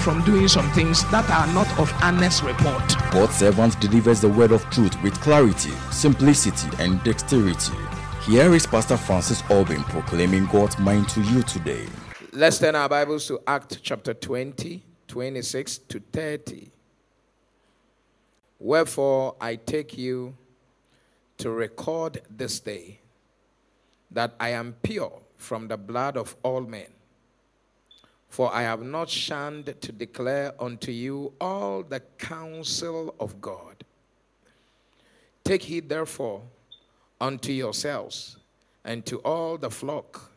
from doing some things that are not of honest report. God's servant delivers the word of truth with clarity, simplicity, and dexterity. Here is Pastor Francis Albin proclaiming God's mind to you today. Let's turn our Bibles to Acts chapter 20, 26 to 30. Wherefore I take you to record this day that I am pure from the blood of all men. For I have not shunned to declare unto you all the counsel of God. Take heed, therefore, unto yourselves and to all the flock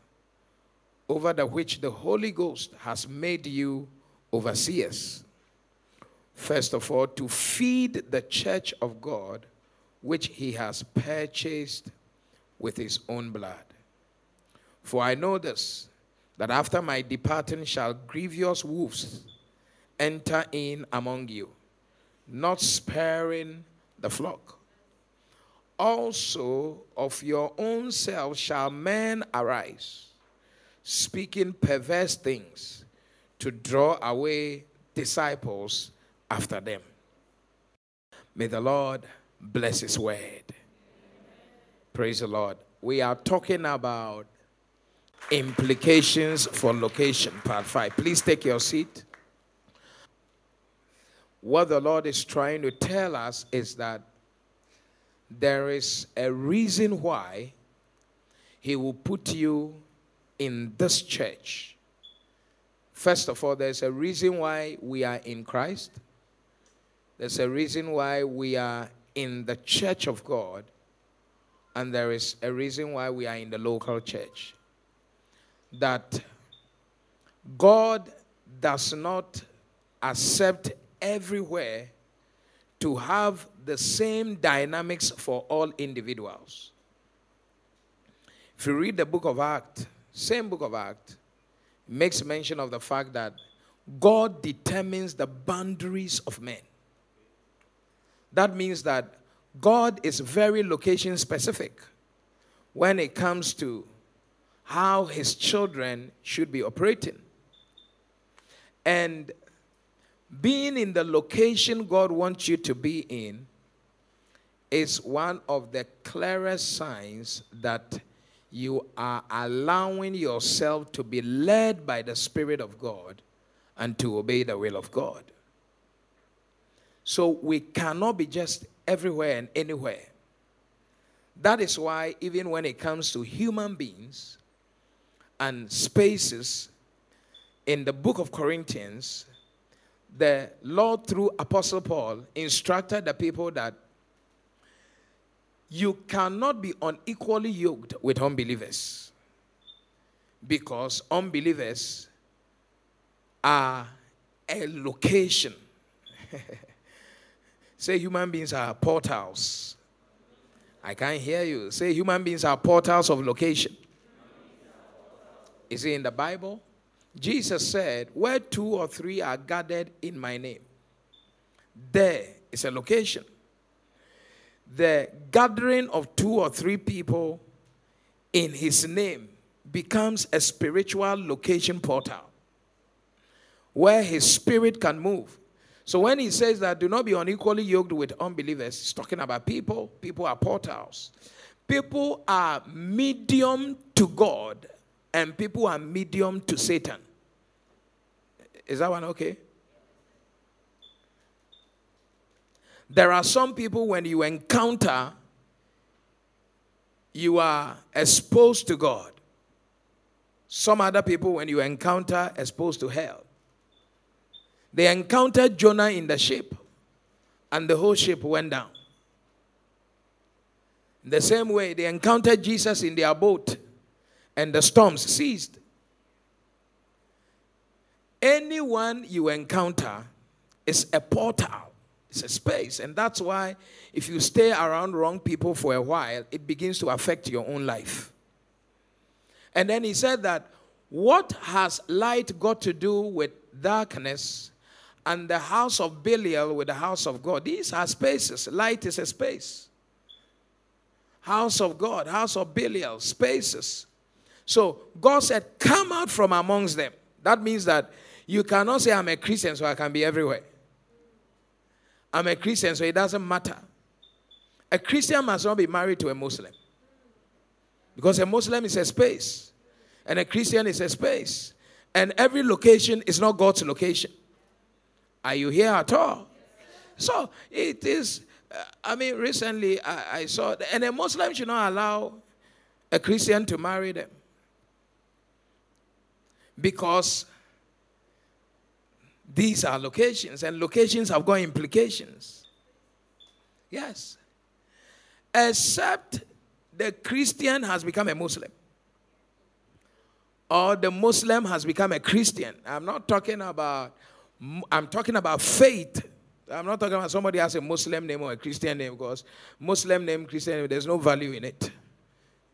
over the which the Holy Ghost has made you overseers. First of all, to feed the church of God, which he has purchased with his own blood. For I know this that after my departing shall grievous wolves enter in among you, not sparing the flock. Also of your own self shall men arise, speaking perverse things to draw away disciples after them. May the Lord bless his word. Praise the Lord. We are talking about implications for location, part five. Please take your seat. What the Lord is trying to tell us is that there is a reason why He will put you in this church. First of all, there's a reason why we are in Christ, there's a reason why we are in the church of God, and there is a reason why we are in the local church that God does not accept everywhere to have the same dynamics for all individuals. If you read the book of Acts, same book of Acts, makes mention of the fact that God determines the boundaries of men. That means that God is very location specific when it comes to how his children should be operating. And being in the location God wants you to be in is one of the clearest signs that you are allowing yourself to be led by the Spirit of God and to obey the will of God. So we cannot be just everywhere and anywhere. That is why, even when it comes to human beings, and spaces in the book of Corinthians, the Lord, through Apostle Paul, instructed the people that you cannot be unequally yoked with unbelievers because unbelievers are a location. Say human beings are portals. I can't hear you. Say human beings are portals of location. Is it in the Bible? Jesus said, Where two or three are gathered in my name, there is a location. The gathering of two or three people in his name becomes a spiritual location portal where his spirit can move. So when he says that do not be unequally yoked with unbelievers, he's talking about people. People are portals. People are medium to God and people are medium to Satan. Is that one okay? There are some people when you encounter, you are exposed to God. Some other people, when you encounter, exposed to hell. They encountered Jonah in the ship, and the whole ship went down. The same way, they encountered Jesus in their boat, and the storms ceased. Anyone you encounter is a portal, It's a space. And that's why if you stay around wrong people for a while, it begins to affect your own life. And then he said that what has light got to do with darkness and the house of Belial with the house of God? These are spaces. Light is a space. House of God, house of Belial, spaces. So God said, Come out from amongst them. That means that you cannot say, I'm a Christian, so I can be everywhere. I'm a Christian, so it doesn't matter. A Christian must not be married to a Muslim. Because a Muslim is a space, and a Christian is a space. And every location is not God's location. Are you here at all? So it is, uh, I mean, recently I, I saw, and a Muslim should not allow a Christian to marry them. Because these are locations, and locations have got implications. Yes. Except the Christian has become a Muslim, or the Muslim has become a Christian. I'm not talking about, I'm talking about faith. I'm not talking about somebody has a Muslim name or a Christian name because Muslim name, Christian name, there's no value in it.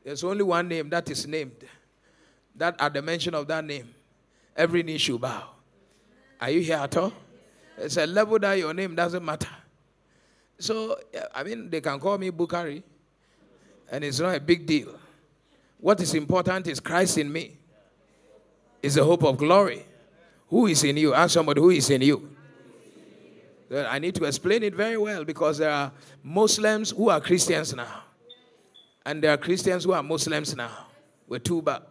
There's only one name that is named. That at the mention of that name, every knee should bow. Are you here at all? It's a level that your name doesn't matter. So, I mean, they can call me Bukari, and it's not a big deal. What is important is Christ in me, is the hope of glory. Who is in you? Ask somebody who is in you. I need to explain it very well because there are Muslims who are Christians now, and there are Christians who are Muslims now. We're two back.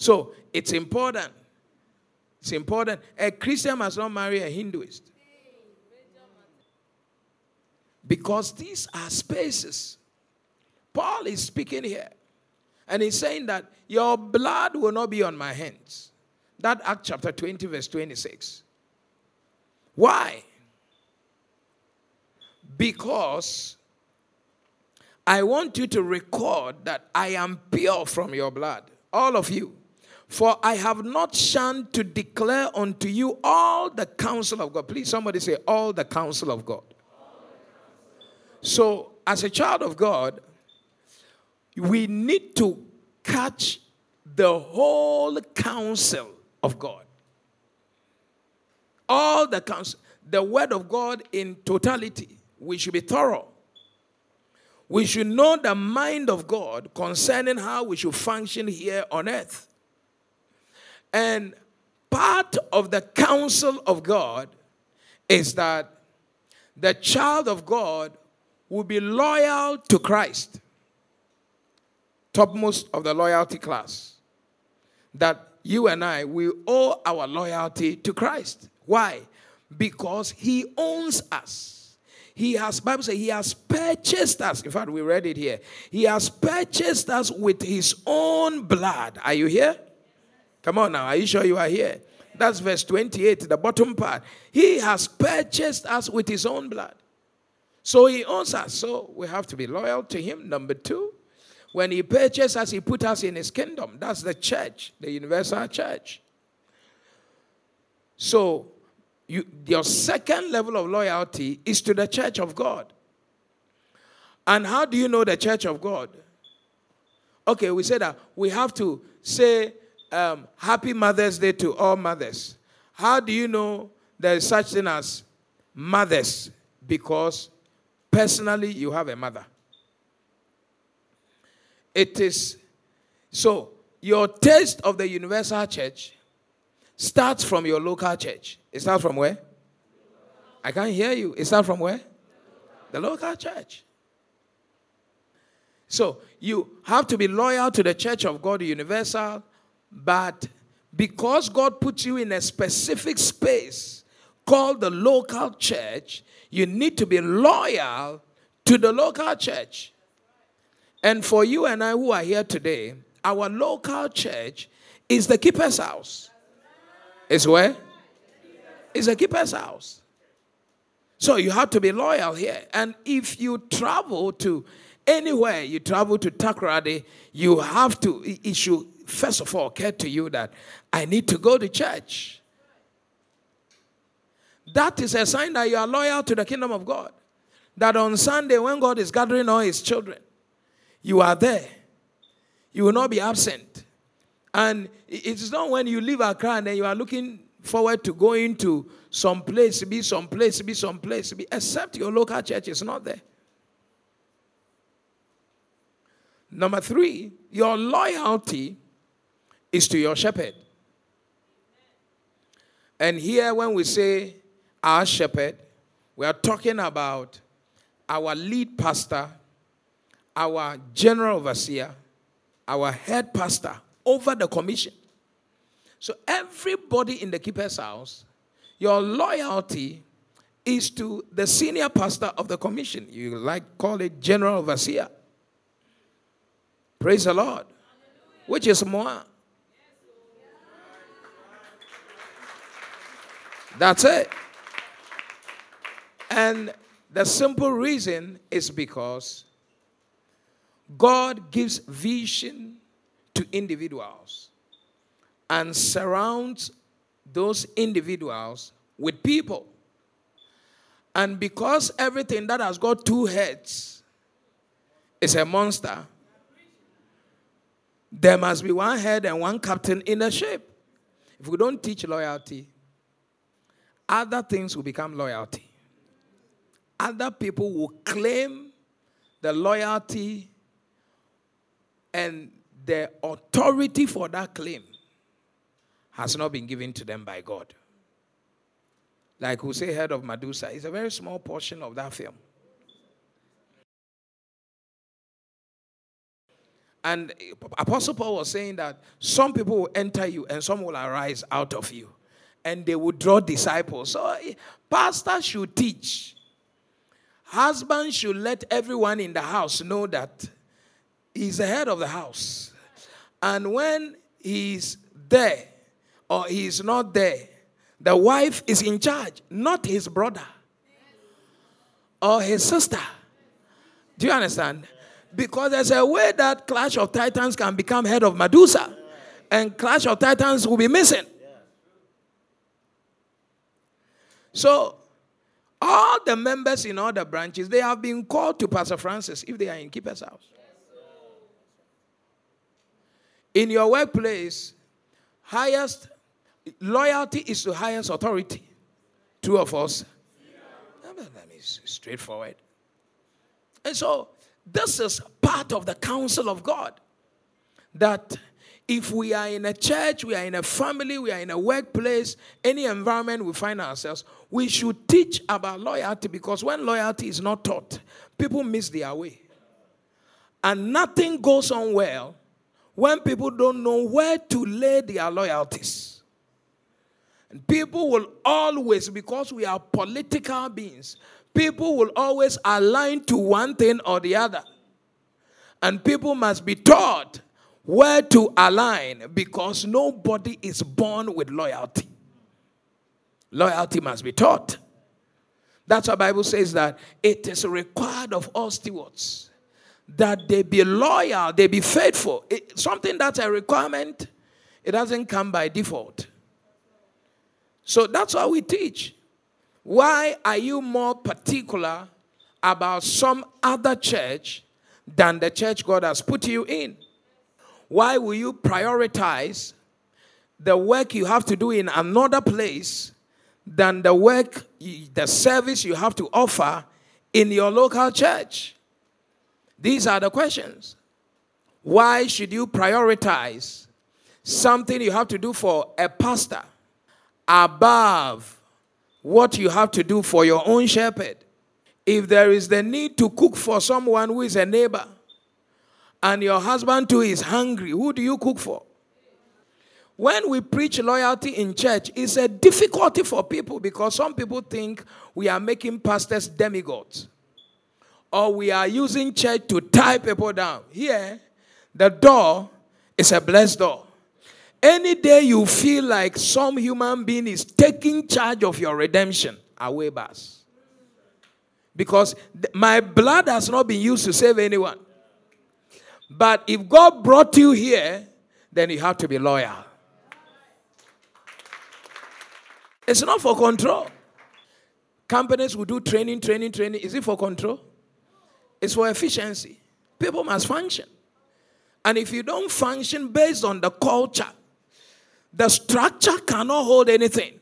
So it's important it's important. A Christian must not marry a Hinduist. Because these are spaces. Paul is speaking here. And he's saying that your blood will not be on my hands. That Act chapter 20, verse 26. Why? Because I want you to record that I am pure from your blood. All of you. For I have not shunned to declare unto you all the counsel of God. Please, somebody say, all the counsel of God. So, as a child of God, we need to catch the whole counsel of God. All the counsel, the word of God in totality. We should be thorough. We should know the mind of God concerning how we should function here on earth. And part of the counsel of God is that the child of God will be loyal to Christ, topmost of the loyalty class. That you and I, we owe our loyalty to Christ. Why? Because he owns us. He has, Bible says, he has purchased us. In fact, we read it here. He has purchased us with his own blood. Are you here? Come on now, are you sure you are here? That's verse 28, the bottom part. He has purchased us with his own blood. So he owns us. So we have to be loyal to him. Number two, when he purchased us, he put us in his kingdom. That's the church, the universal church. So you, your second level of loyalty is to the church of God. And how do you know the church of God? Okay, we said that we have to say um, Happy Mother's Day to all mothers. How do you know there is such thing as mothers? Because personally, you have a mother. It is so your taste of the universal church starts from your local church. It starts from where? I can't hear you. It starts from where? The local church. So you have to be loyal to the church of God, the universal but because God puts you in a specific space called the local church, you need to be loyal to the local church. And for you and I who are here today, our local church is the keeper's house. Is It's the keeper's house. So you have to be loyal here. And if you travel to anywhere, you travel to Takoradi, you have to, it should first of all occurred to you that I need to go to church. That is a sign that you are loyal to the kingdom of God. That on Sunday, when God is gathering all his children, you are there. You will not be absent. And it is not when you leave Accra and then you are looking forward to going to some place, be some place, be some place, be, except your local church is not there. Number three, your loyalty is to your shepherd. And here, when we say our shepherd, we are talking about our lead pastor, our general overseer, our head pastor over the commission. So, everybody in the keeper's house, your loyalty is to the senior pastor of the commission. You like call it general overseer. Praise the Lord. Which is more. That's it. And the simple reason is because God gives vision to individuals and surrounds those individuals with people. And because everything that has got two heads is a monster, there must be one head and one captain in the ship. If we don't teach loyalty, other things will become loyalty. Other people will claim the loyalty and the authority for that claim has not been given to them by God. Like we say, head of Medusa is a very small portion of that film. And Apostle Paul was saying that some people will enter you and some will arise out of you. And they will draw disciples. So, eh, pastors should teach. Husbands should let everyone in the house know that he's the head of the house. And when he's there or he's not there, the wife is in charge, not his brother or his sister. Do you understand? Because there's a way that Clash of Titans can become head of Medusa, and Clash of Titans will be missing. So, all the members in all the branches, they have been called to Pastor Francis if they are in Keeper's house. In your workplace, highest loyalty is the highest authority. Two of us. That is straightforward. And so this is part of the counsel of God. That if we are in a church, we are in a family, we are in a workplace, any environment we find ourselves, we should teach about loyalty because when loyalty is not taught, people miss their way. And nothing goes on well when people don't know where to lay their loyalties. And people will always, because we are political beings, people will always align to one thing or the other. And people must be taught where to align because nobody is born with loyalty. Loyalty must be taught. That's why Bible says that it is required of all stewards that they be loyal, they be faithful. It, something that's a requirement, it doesn't come by default. So that's why we teach. Why are you more particular about some other church than the church God has put you in? Why will you prioritize the work you have to do in another place than the work, the service you have to offer in your local church? These are the questions. Why should you prioritize something you have to do for a pastor above what you have to do for your own shepherd. If there is the need to cook for someone who is a neighbor, and your husband too is hungry, who do you cook for? When we preach loyalty in church, it's a difficulty for people because some people think we are making pastors demigods or we are using church to tie people down. Here, the door is a blessed door. Any day you feel like some human being is taking charge of your redemption, away bus. Because th- my blood has not been used to save anyone. But if God brought you here, then you have to be loyal. It's not for control. companies will do training, training, training. Is it for control? It's for efficiency. People must function. And if you don't function based on the culture, the structure cannot hold anything.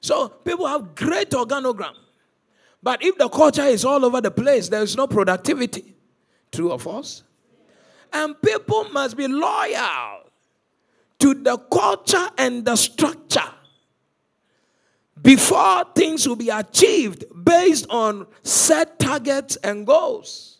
So people have great organogram. But if the culture is all over the place, there is no productivity. True or false? And people must be loyal to the culture and the structure before things will be achieved based on set targets and goals.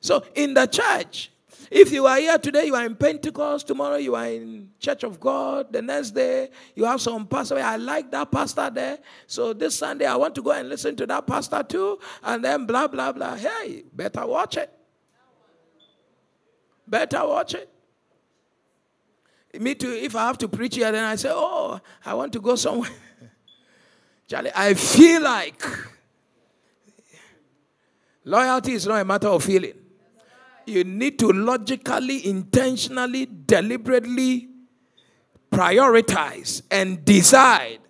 So in the church, if you are here today, you are in Pentecost, tomorrow you are in Church of God, the next day you have some pastor. I like that pastor there. So this Sunday I want to go and listen to that pastor too, and then blah blah blah. Hey, better watch it. Better watch it. Me too, if I have to preach here, then I say, Oh, I want to go somewhere. Charlie, I feel like loyalty is not a matter of feeling. You need to logically, intentionally, deliberately prioritize and decide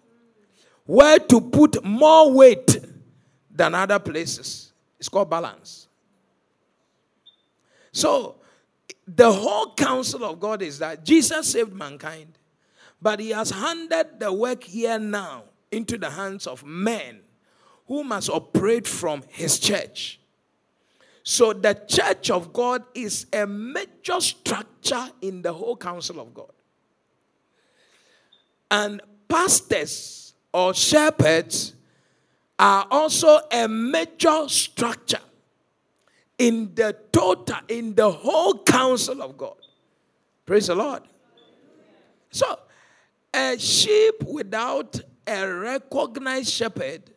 where to put more weight than other places. It's called balance. So, the whole counsel of God is that Jesus saved mankind, but he has handed the work here now into the hands of men who must operate from his church. So, the church of God is a major structure in the whole counsel of God. And pastors or shepherds are also a major structure in the total, in the whole counsel of God. Praise the Lord. So, a sheep without a recognized shepherd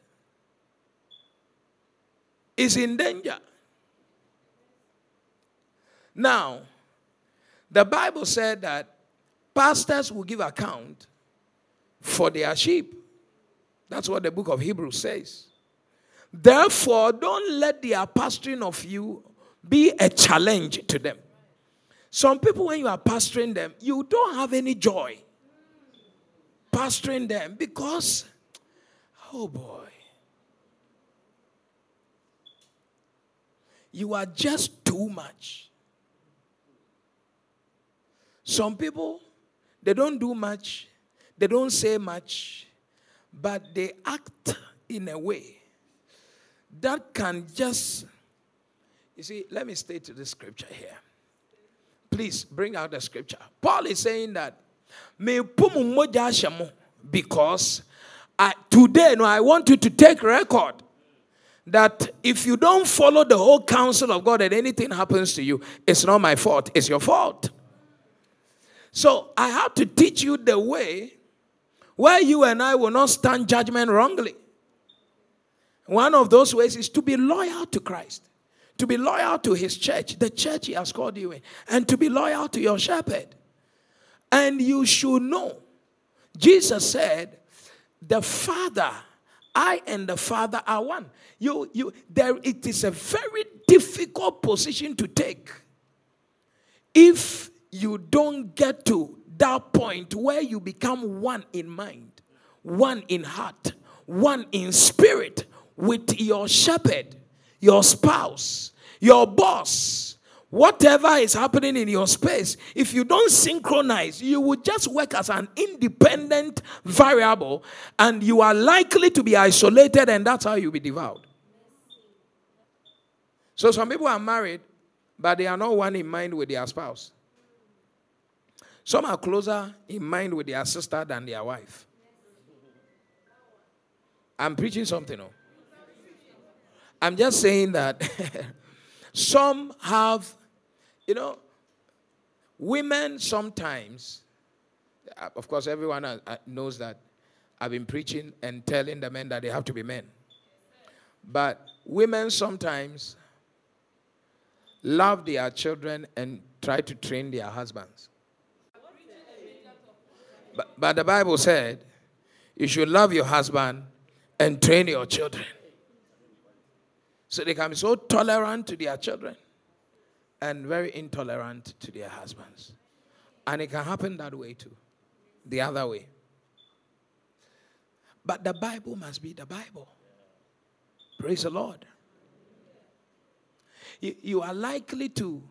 is in danger. Now, the Bible said that pastors will give account for their sheep. That's what the book of Hebrews says. Therefore, don't let the pastoring of you be a challenge to them. Some people, when you are pastoring them, you don't have any joy pastoring them because, oh boy, you are just too much. Some people, they don't do much, they don't say much, but they act in a way that can just. You see, let me state to the scripture here. Please bring out the scripture. Paul is saying that me because I, today, no, I want you to take record that if you don't follow the whole counsel of God and anything happens to you, it's not my fault, it's your fault. So I have to teach you the way where you and I will not stand judgment wrongly. One of those ways is to be loyal to Christ, to be loyal to his church, the church he has called you in, and to be loyal to your shepherd. And you should know, Jesus said, the Father, I and the Father are one. You, you, there, it is a very difficult position to take if you don't get to that point where you become one in mind, one in heart, one in spirit with your shepherd, your spouse, your boss, whatever is happening in your space, if you don't synchronize, you will just work as an independent variable and you are likely to be isolated, and that's how you'll be devoured. So, some people are married, but they are not one in mind with their spouse. Some are closer in mind with their sister than their wife. I'm preaching something. No? I'm just saying that some have, you know, women sometimes, uh, of course, everyone uh, uh, knows that I've been preaching and telling the men that they have to be men. But women sometimes love their children and try to train their husbands. But, the Bible said you should love your husband and train your children. So they can be so tolerant to their children and very intolerant to their husbands. And it can happen that way too, the other way. But the Bible must be the Bible. Praise the Lord. You, you are likely to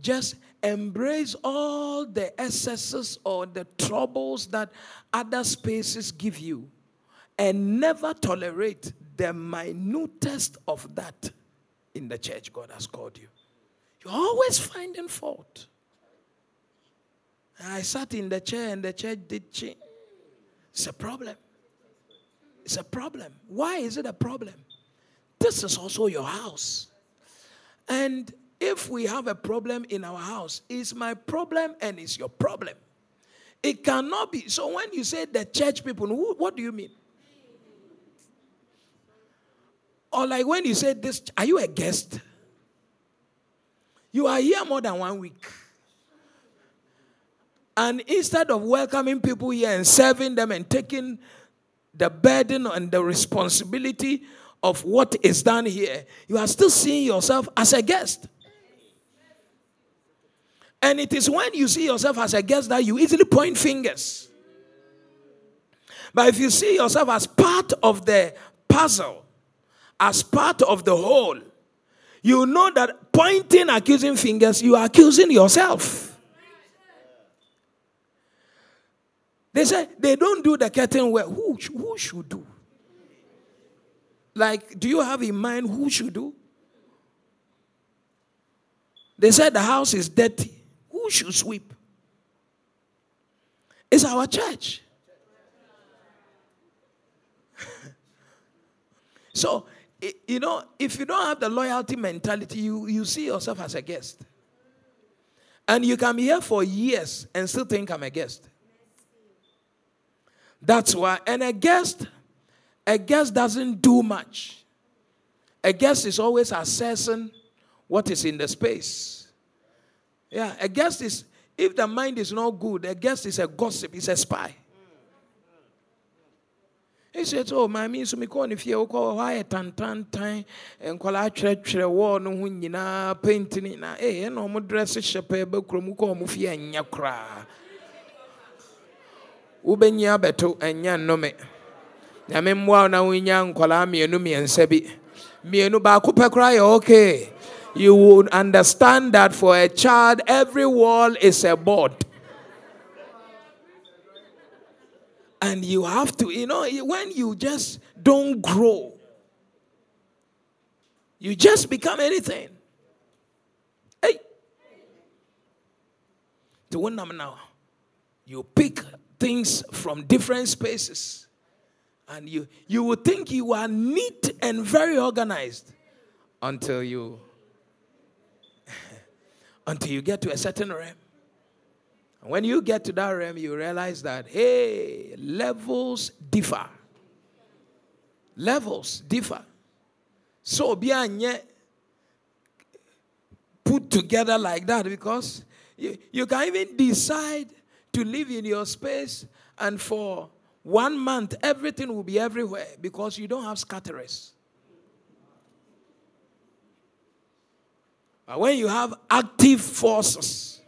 just embrace all the excesses or the troubles that other spaces give you and never tolerate the minutest of that in the church God has called you. You're always finding fault. I sat in the chair and the church did change. It's a problem. It's a problem. Why is it a problem? This is also your house. And if we have a problem in our house, it's my problem and it's your problem. It cannot be. So when you say the church people, what do you mean? Or like when you say this, are you a guest? You are here more than one week. And instead of welcoming people here and serving them and taking the burden and the responsibility of what is done here, you are still seeing yourself as a guest. And it is when you see yourself as a guest that you easily point fingers. But if you see yourself as part of the puzzle, as part of the whole, you know that pointing, accusing fingers, you are accusing yourself. They say they don't do the curtain well. Who, who should do? Like, do you have in mind who should do? They said the house is dirty. Should sweep? It's our church. so, you know, if you don't have the loyalty mentality, you, you see yourself as a guest. And you can be here for years and still think I'm a guest. That's why, and a guest, a guest doesn't do much. A guest is always assessing what is in the space. Yeah, a guest is, if the mind is not good, a guest is a gossip, is a spy. He said, Oh, my means me call if you call why tan tan tan and call I treacherous war no when you na painting na eh no mo dress shepe be krom ko mo fie anya kra. Wobenya beto anya nnome. Nyame mmoa na wonya nkwala mienu miensa bi. Mienu baako pɛ kra yɛ okay you would understand that for a child, every wall is a board. And you have to, you know, when you just don't grow, you just become anything. Hey. To one number now, you pick things from different spaces. And you, you will think you are neat and very organized until you until you get to a certain realm. And when you get to that realm, you realize that, hey, levels differ. Levels differ. So, be put together like that because you, you can even decide to live in your space and for one month everything will be everywhere because you don't have scatterers. But when you have active forces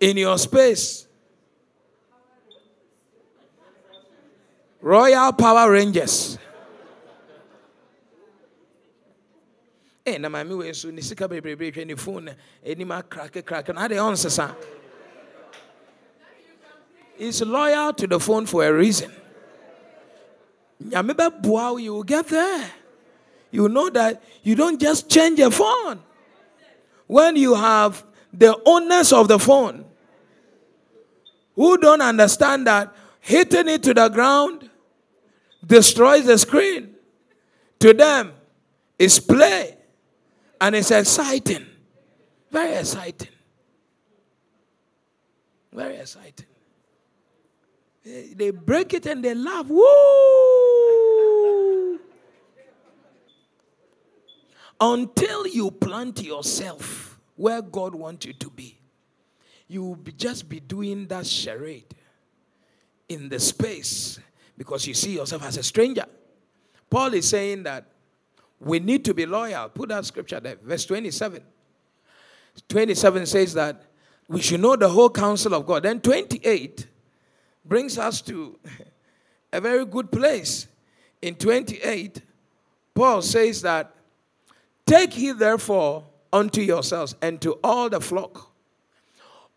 in your space, Royal Power Rangers. Eh, na mami we so ni sika bebrebe hwe ni phone crack crack na de on sesa. He's loyal to the phone for a reason. Nyame be boa you get there you know that you don't just change a phone. When you have the owners of the phone who don't understand that hitting it to the ground destroys the screen, to them, it's play and it's exciting. Very exciting. Very exciting. They break it and they laugh. Woo! Until you plant yourself where God wants you to be, you will be just be doing that charade in the space because you see yourself as a stranger. Paul is saying that we need to be loyal. Put that scripture there, verse 27. 27 says that we should know the whole counsel of God. Then 28 brings us to a very good place. In 28, Paul says that, Take heed therefore unto yourselves and to all the flock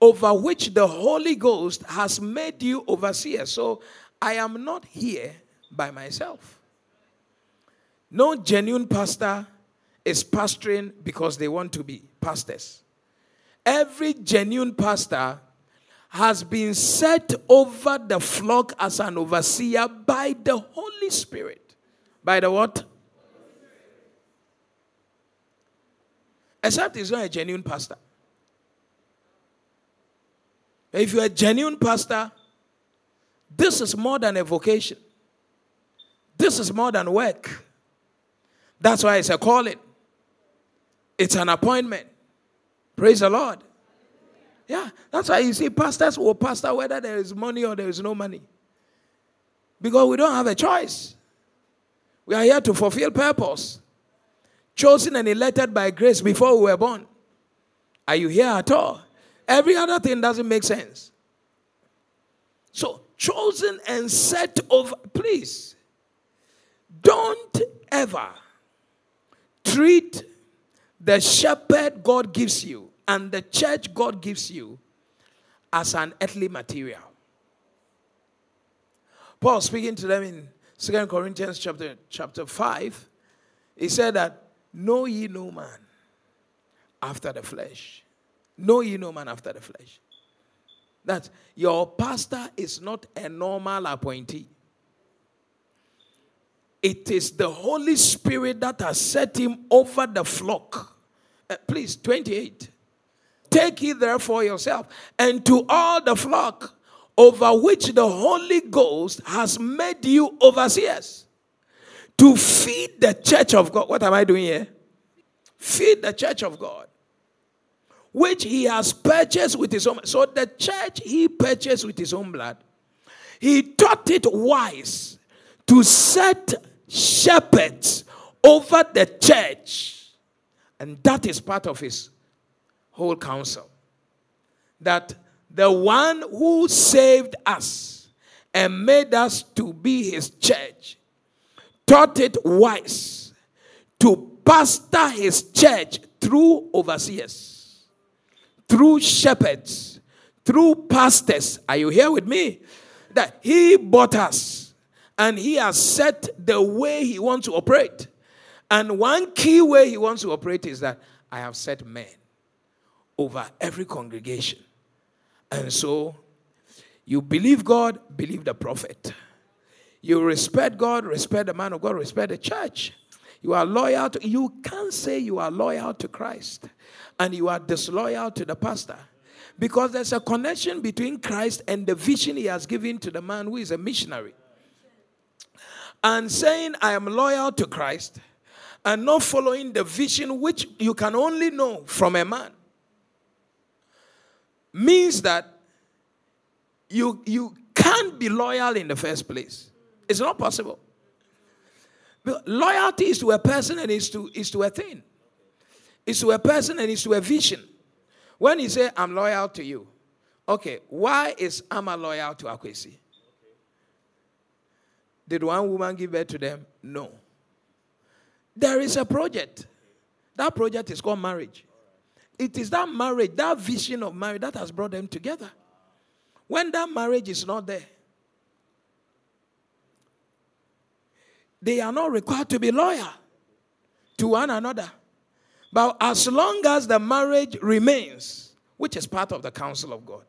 over which the Holy Ghost has made you overseers. So I am not here by myself. No genuine pastor is pastoring because they want to be pastors. Every genuine pastor has been set over the flock as an overseer by the Holy Spirit. By the what? Except he's not a genuine pastor. If you're a genuine pastor, this is more than a vocation. This is more than work. That's why it's a calling. It's an appointment. Praise the Lord. Yeah, that's why you see pastors will pastor whether there is money or there is no money. Because we don't have a choice. We are here to fulfill purpose. Chosen and elected by grace before we were born. Are you here at all? Every other thing doesn't make sense. So, chosen and set over, please, don't ever treat the shepherd God gives you and the church God gives you as an earthly material. Paul speaking to them in Second Corinthians chapter, chapter 5, he said that, Know ye no man after the flesh. Know ye no man after the flesh. That your pastor is not a normal appointee. It is the Holy Spirit that has set him over the flock. Uh, please, 28. Take it therefore yourself and to all the flock over which the Holy Ghost has made you overseers to feed the church of God. What am I doing here? Feed the church of God, which he has purchased with his own. So the church he purchased with his own blood, he taught it wise to set shepherds over the church. And that is part of his whole counsel. That the one who saved us and made us to be his church taught it wise to pastor his church through overseers, through shepherds, through pastors. Are you here with me? That he bought us and he has set the way he wants to operate. And one key way he wants to operate is that I have set men over every congregation. And so you believe God, believe the prophet. You respect God, respect the man of God, respect the church. You are loyal to, you can't say you are loyal to Christ and you are disloyal to the pastor. Because there's a connection between Christ and the vision he has given to the man who is a missionary. And saying, I am loyal to Christ and not following the vision which you can only know from a man means that you, you can't be loyal in the first place. It's not possible. Loyalty is to a person and is to, is to a thing. It's to a person and it's to a vision. When you say, I'm loyal to you, okay, why is Amma loyal to Akwesi? Did one woman give birth to them? No. There is a project. That project is called marriage. It is that marriage, that vision of marriage that has brought them together. When that marriage is not there, they are not required to be loyal to one another. But as long as the marriage remains, which is part of the counsel of God,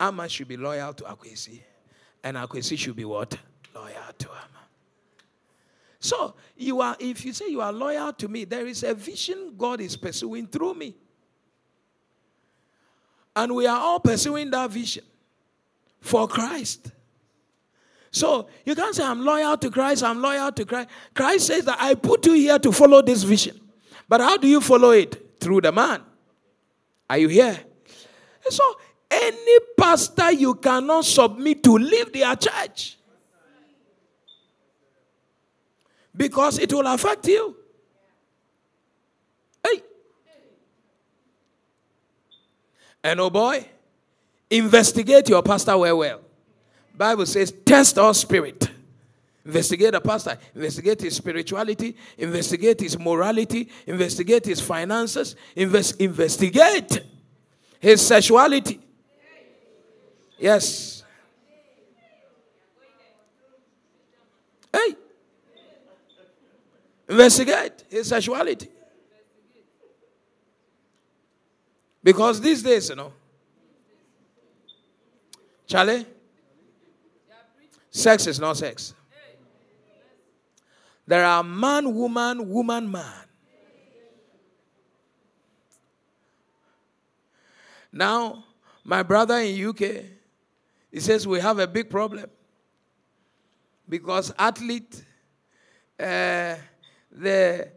Amma should be loyal to Akwesi, and Akwesi should be what? Loyal to Amma. So you are, if you say you are loyal to me, there is a vision God is pursuing through me. And we are all pursuing that vision for Christ. So you can't say, I'm loyal to Christ, I'm loyal to Christ. Christ says that I put you here to follow this vision. But how do you follow it? Through the man. Are you here? so any pastor you cannot submit to leave their church because it will affect you. Hey. And oh boy, investigate your pastor well, well. Bible says, test our spirit. Investigate a pastor, investigate his spirituality, investigate his morality, investigate his finances, invest, investigate his sexuality. Yes. Hey. Investigate his sexuality. Because these days, you know, Charlie, sex is not sex. There are man, woman, woman, man. Now, my brother in UK, he says we have a big problem because athlete, uh, the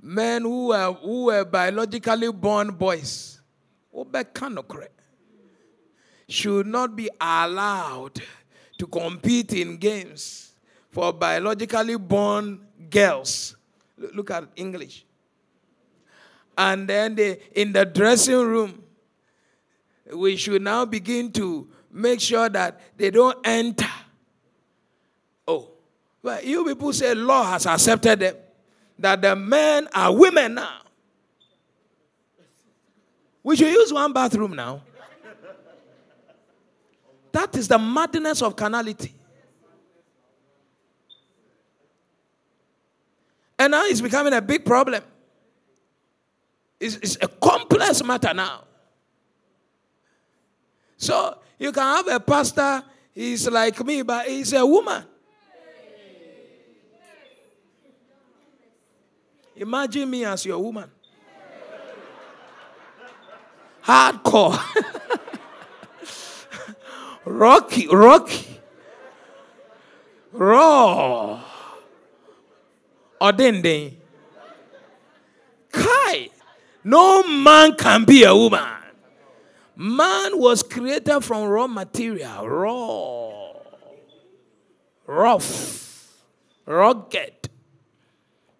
men who were, who were biologically born boys, should not be allowed to compete in games for biologically born girls. Look at English. And then they, in the dressing room, we should now begin to make sure that they don't enter. Oh, well, you people say law has accepted them, that the men are women now. We should use one bathroom now. That is the madness of carnality. And now it's becoming a big problem. It's, it's a complex matter now. So you can have a pastor, he's like me, but he's a woman. Imagine me as your woman. Hardcore. rocky, rocky. Raw ordending. Kai, no man can be a woman. Man was created from raw material, raw, rough, rugged.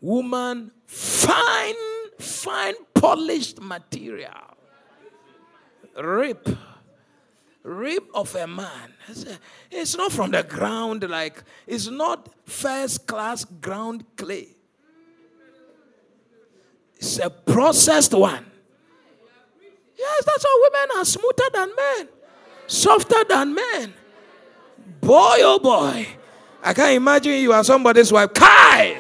Woman, fine, fine, polished material. Rip rib of a man. It's not from the ground, like, it's not first class ground clay. It's a processed one. Yes, that's why women are smoother than men, softer than men. Boy, oh boy. I can't imagine you are somebody's wife. Kai!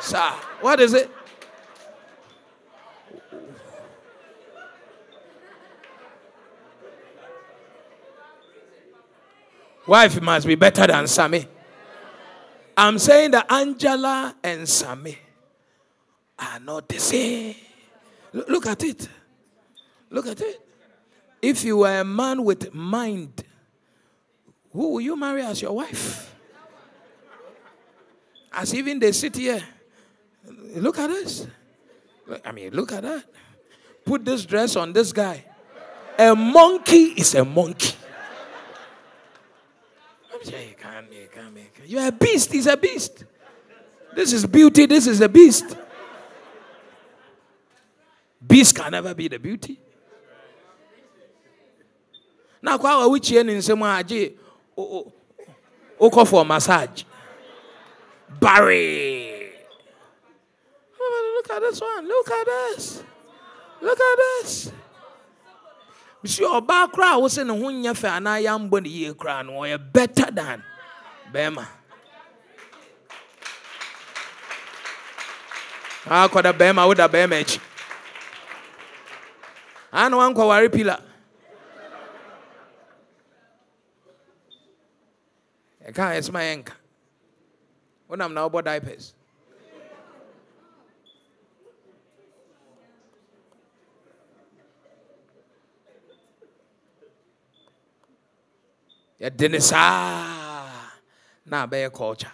Sir, what is it? Wife must be better than Sammy. I'm saying that Angela and Sammy are not the same. Look at it. Look at it. If you were a man with mind, who will you marry as your wife? As even they sit here. Look at this. I mean, look at that. Put this dress on this guy. A monkey is a monkey. You're a beast. He's a beast. This is beauty. This is a beast. Beast can never be the beauty. Now, kwa wa wichi ni nsemu aje oko for massage. Barry. Oh, look at this one. Look at this. Look at this. Bisi ɔbaa koraa a wosɛ ne ho nyɛ fɛ anaa yɛambɔ ne yie koraa no ɔyɛ better than bɛrima. Akɔda bɛrima woda bɛrima akyi. Ana wankɔware pila. Ɛka ɛsoma yɛnka. Wonam na wobɔ diapers. Yɛde saa na abɛyɛ culture.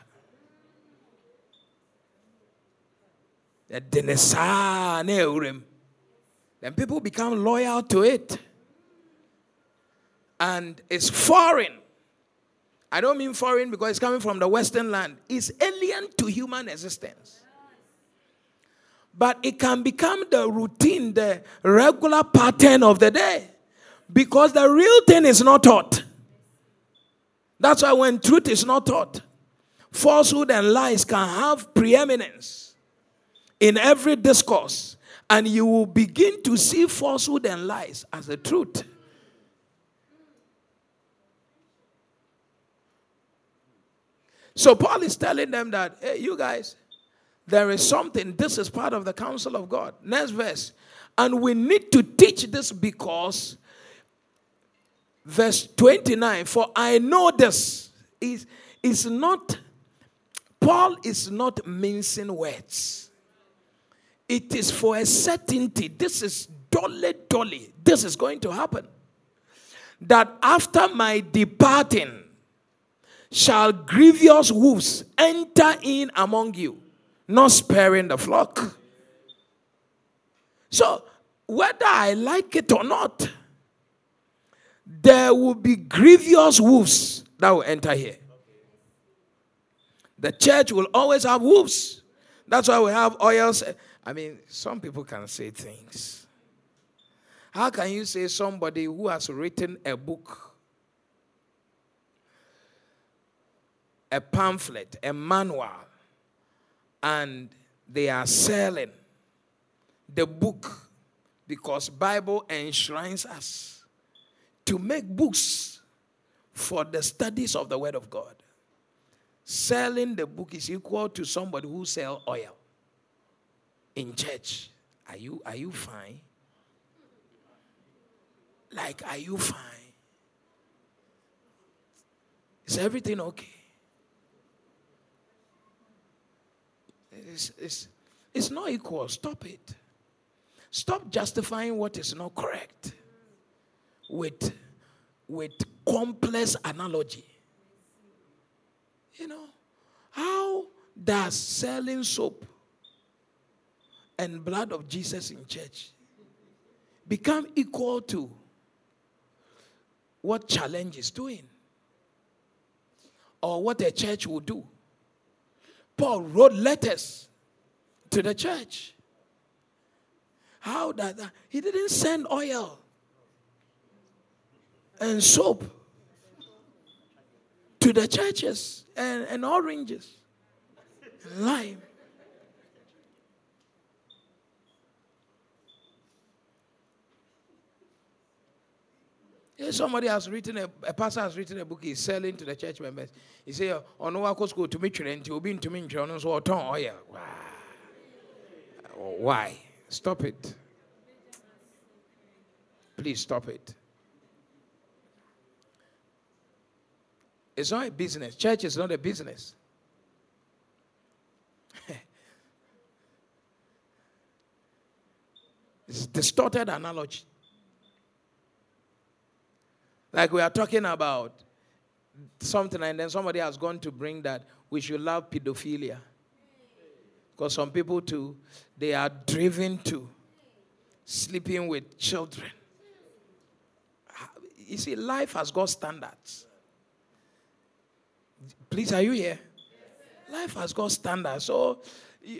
Yɛde ne saa na then people become loyal to it. And it's foreign. I don't mean foreign because it's coming from the western land. It's alien to human existence. But it can become the routine the regular pattern of the day. Because the real thing is not taught That's why when truth is not taught, falsehood and lies can have preeminence in every discourse, and you will begin to see falsehood and lies as the truth. So Paul is telling them that, hey, you guys, there is something. This is part of the counsel of God. Next verse. And we need to teach this because, verse 29, for I know this is, is not, Paul is not mincing words. It is for a certainty. This is dolly dolly. This is going to happen. That after my departing, shall grievous wolves enter in among you, not sparing the flock. So, whether I like it or not, there will be grievous wolves that will enter here. The church will always have wolves. That's why we have oils. I mean, some people can say things. How can you say somebody who has written a book, a pamphlet, a manual, and they are selling the book because Bible enshrines us to make books for the studies of the word of God. Selling the book is equal to somebody who sell oil in church. Are you are you fine? Like are you fine? Is everything okay? It's, it's, it's not equal. Stop it. Stop justifying what is not correct with, with complex analogy. You know, how does selling soap and blood of Jesus in church become equal to what challenge is doing or what a church will do? Paul wrote letters to the church how does that he didn't send oil and soap to the churches and, and oranges and lime. Somebody has written a, a pastor has written a book, he's selling to the church members. He say, oh, oh, "On what school to meet you and to be into me, so oil." Oh, wow. Why? Stop it. Please stop it. It's not a business. Church is not a business. it's distorted analogy. Like we are talking about something, and then somebody has gone to bring that we should love pedophilia. Because some people too, they are driven to sleeping with children. You see, life has got standards. Please, are you here? Life has got standards. So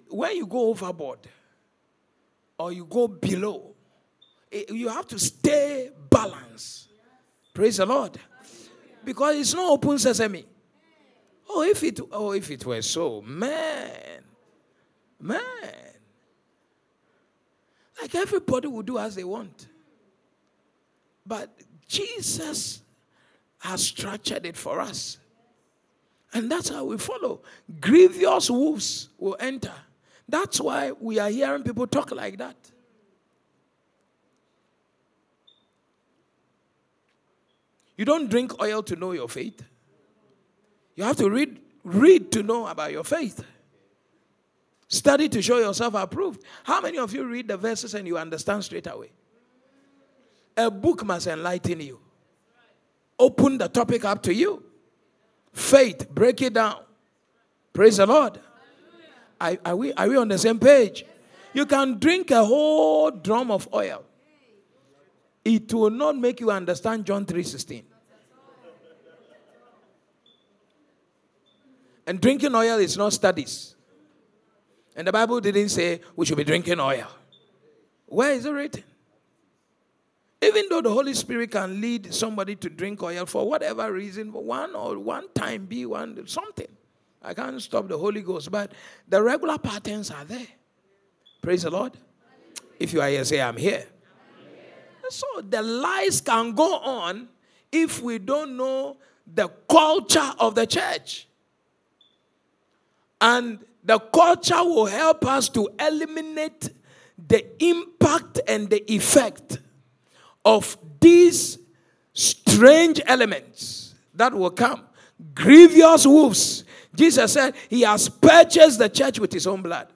when you go overboard or you go below, eh, you have to stay balanced. Praise the Lord. Because it's not open sesame. Oh, if it oh if it were so, man. Man. Like everybody will do as they want. But Jesus has structured it for us. And that's how we follow. Grievous wolves will enter. That's why we are hearing people talk like that. You don't drink oil to know your faith. You have to read, read to know about your faith. Study to show yourself approved. How many of you read the verses and you understand straight away? A book must enlighten you. Open the topic up to you. Faith, break it down. Praise the Lord. Are, are, we, are we on the same page? You can drink a whole drum of oil. It will not make you understand John 3:16. And drinking oil is not studies. And the Bible didn't say we should be drinking oil. Where is it written? Even though the Holy Spirit can lead somebody to drink oil for whatever reason, one or one time, be one something. I can't stop the Holy Ghost, but the regular patterns are there. Praise the Lord. If you are here, say, I'm here. So the lies can go on if we don't know the culture of the church. And the culture will help us to eliminate the impact and the effect of these strange elements that will come. Grievous wolves. Jesus said he has purchased the church with his own blood.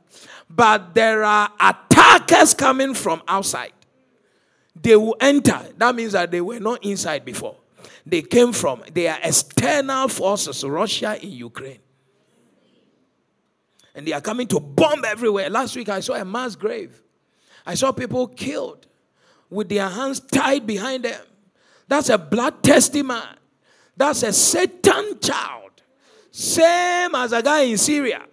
But there are attackers coming from outside. They will enter. That means that they were not inside before. They came from, they are external forces, Russia in Ukraine. And they are coming to bomb everywhere. Last week I saw a mass grave. I saw people killed with their hands tied behind them. That's a bloodthirsty man. That's a Satan child. Same as a guy in Syria.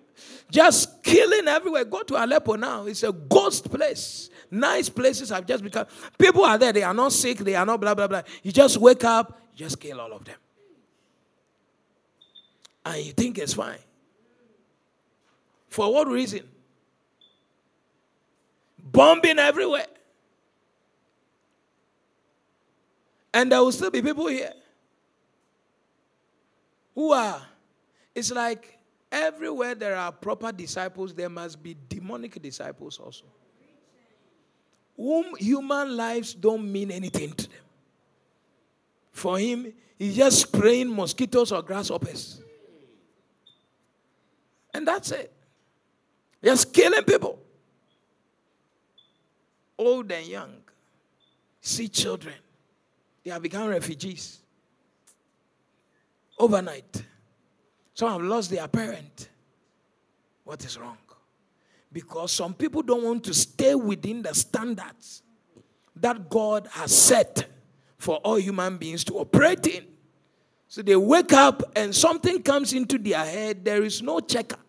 Just killing everywhere. Go to Aleppo now. It's a ghost place. Nice places have just become. People are there. They are not sick. They are not blah, blah, blah. You just wake up, you just kill all of them. And you think it's fine. For what reason? Bombing everywhere. And there will still be people here who are, it's like everywhere there are proper disciples, there must be demonic disciples also. Whom human lives don't mean anything to them. For him, he's just spraying mosquitoes or grasshoppers. And that's it. Just killing people. Old and young. See children. They have become refugees. Overnight. Some have lost their parent. What is wrong? Because some people don't want to stay within the standards that God has set for all human beings to operate in. So they wake up and something comes into their head, there is no checker.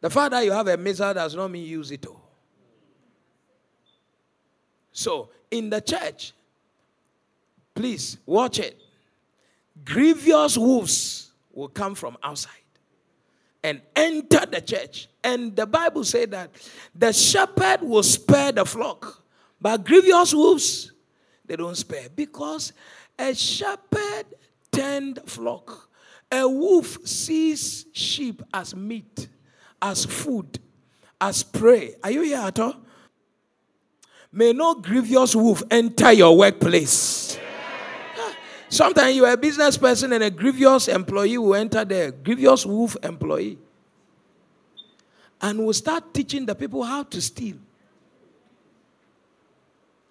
The fact that you have a missile does not mean use it all. So, in the church, please watch it. Grievous wolves will come from outside and enter the church. And the Bible said that the shepherd will spare the flock, but grievous wolves, they don't spare because a shepherd tend flock. A wolf sees sheep as meat as food, as prey. Are you here at all? May no grievous wolf enter your workplace. Sometimes you are a business person and a grievous employee will enter there. Grievous wolf employee. And will start teaching the people how to steal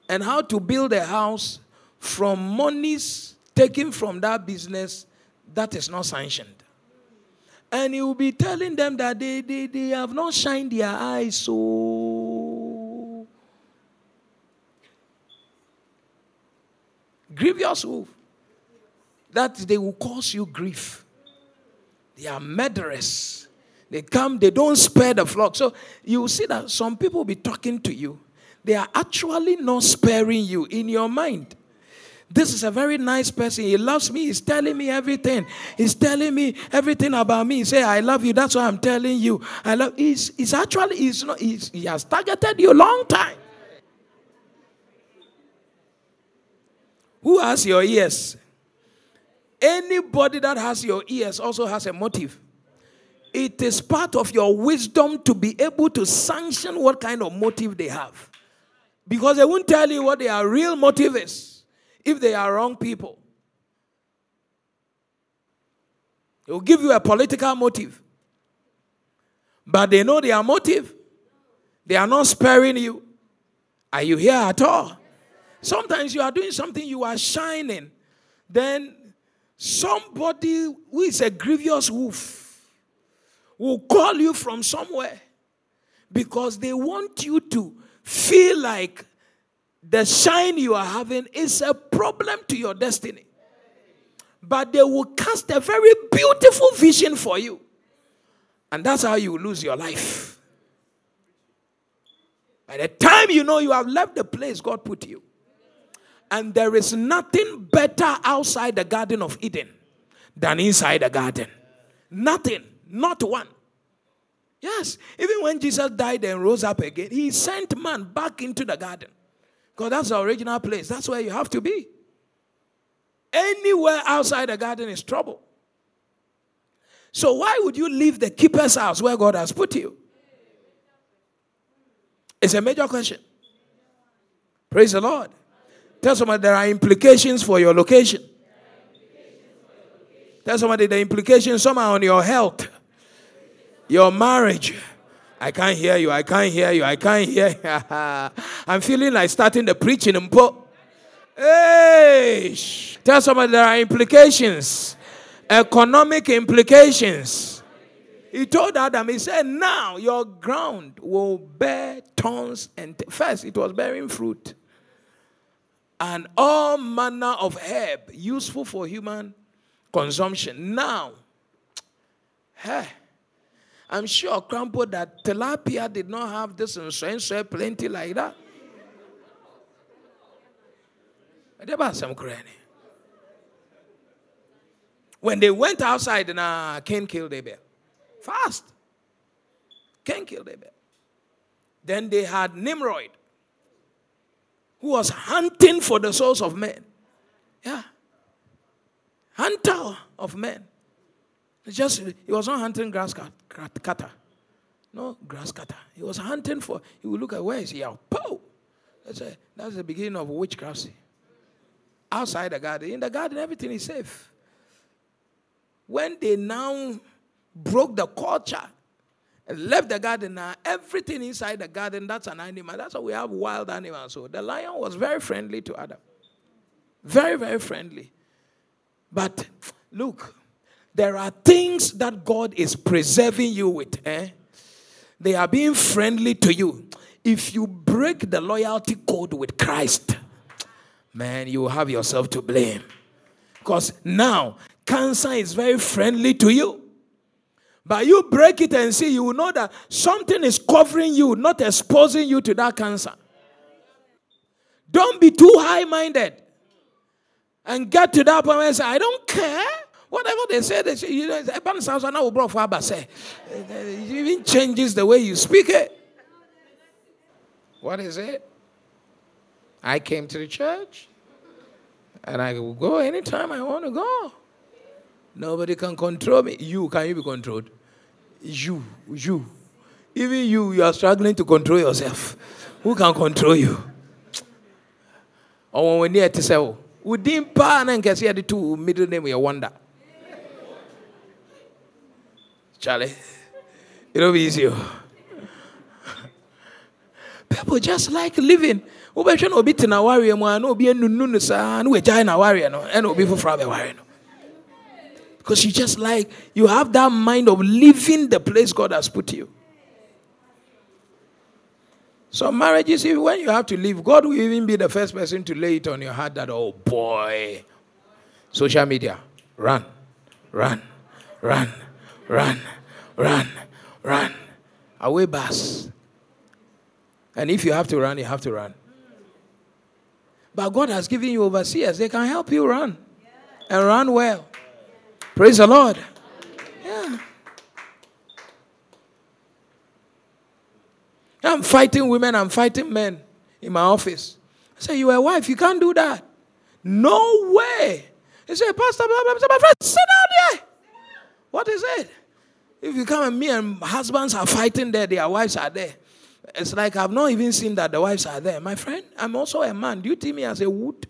and how to build a house from monies taken from that business that is not sanctioned. And he will be telling them that they, they, they have not shined their eyes so. Grievous wolf. That they will cause you grief. They are murderers. They come, they don't spare the flock. So you see that some people be talking to you. They are actually not sparing you in your mind. This is a very nice person. He loves me. He's telling me everything. He's telling me everything about me. He say, I love you. That's why I'm telling you. I love he's, he's actually he's not he's, he has targeted you a long time. Who has your ears? Anybody that has your ears also has a motive. It is part of your wisdom to be able to sanction what kind of motive they have. Because they won't tell you what their real motive is if they are wrong people. They will give you a political motive. But they know their motive. They are not sparing you. Are you here at all? Sometimes you are doing something, you are shining. Then somebody who is a grievous wolf will call you from somewhere because they want you to feel like the shine you are having is a problem to your destiny. But they will cast a very beautiful vision for you. And that's how you lose your life. By the time you know you have left the place God put you, and there is nothing better outside the Garden of Eden than inside the garden. Nothing, not one. Yes, even when Jesus died and rose up again, he sent man back into the garden. Because that's the original place. That's where you have to be. Anywhere outside the garden is trouble. So why would you leave the keeper's house where God has put you? It's a major question. Praise the Lord. Tell somebody there are implications for your location. Tell somebody the implications somehow on your health, your marriage. I can't hear you. I can't hear you. I can't hear you. I'm feeling like starting the preaching and put. Hey, tell somebody there are implications, economic implications. He told Adam, he said, Now your ground will bear thorns and t-. first it was bearing fruit and all manner of herb useful for human consumption. Now, hey, I'm sure Crampo that tilapia did not have this and plenty like that. When they went outside, nah, Cain killed Abel. Fast. Cain killed Abel. Then they had Nimrod, who was hunting for the souls of men. Yeah hunter of men. It's just he was not hunting grass cutter. No grass cutter. He was hunting for. He would look at where is he out? Pow! That's a, that's the beginning of witchcraft. Outside the garden, in the garden, everything is safe. When they now broke the culture left the garden, now everything inside the garden that's an animal. That's why we have wild animals. So the lion was very friendly to Adam. Very, very friendly. But look, there are things that God is preserving you with. Eh? They are being friendly to you. If you break the loyalty code with Christ, man, you have yourself to blame. Because now, cancer is very friendly to you. But you break it and see, you will know that something is covering you, not exposing you to that cancer. Don't be too high minded and get to that point and say, I don't care. Whatever they say, they say, you know, it sounds like now, bro, for say. It even changes the way you speak it. What is it? I came to the church and I will go anytime I want to go. Nobody can control me. You, can you be controlled? You, you. Even you, you are struggling to control yourself. Who can control you? Or when we're near to say, oh, wodin paa na nkɛse the two middle name yɛ wonder charlie it'll be easy people just like living wobɛhwɛ na obi te nawareɛ mu a na obi anunu no saa na wagyae nawareɛ no ɛna obi foforɔ abɛware no because you just like you have that mind of living the place god has put you some marriages, when you have to leave, God will even be the first person to lay it on your heart that, oh boy, social media, run, run, run, run, run, run. Away bus. And if you have to run, you have to run. But God has given you overseers, they can help you run and run well. Praise the Lord. Yeah. I'm fighting women, I'm fighting men in my office. I say, You're a wife, you can't do that. No way. He said, Pastor, blah, blah, blah. my friend, sit down there. What is it? If you come and me and husbands are fighting there, their wives are there. It's like I've not even seen that the wives are there. My friend, I'm also a man. Do you see me as a wood?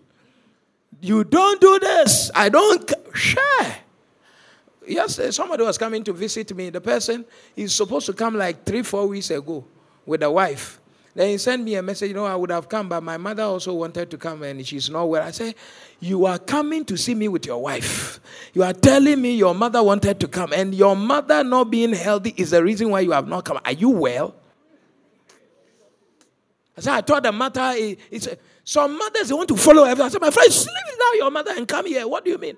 You don't do this. I don't share. Yes, uh, somebody was coming to visit me. The person is supposed to come like three, four weeks ago with the wife. Then he sent me a message, you know, I would have come, but my mother also wanted to come and she's not well. I said, You are coming to see me with your wife. You are telling me your mother wanted to come, and your mother not being healthy is the reason why you have not come. Are you well? I said, I thought the matter is, some mothers they want to follow everything. I said, My friend, leave down your mother and come here. What do you mean?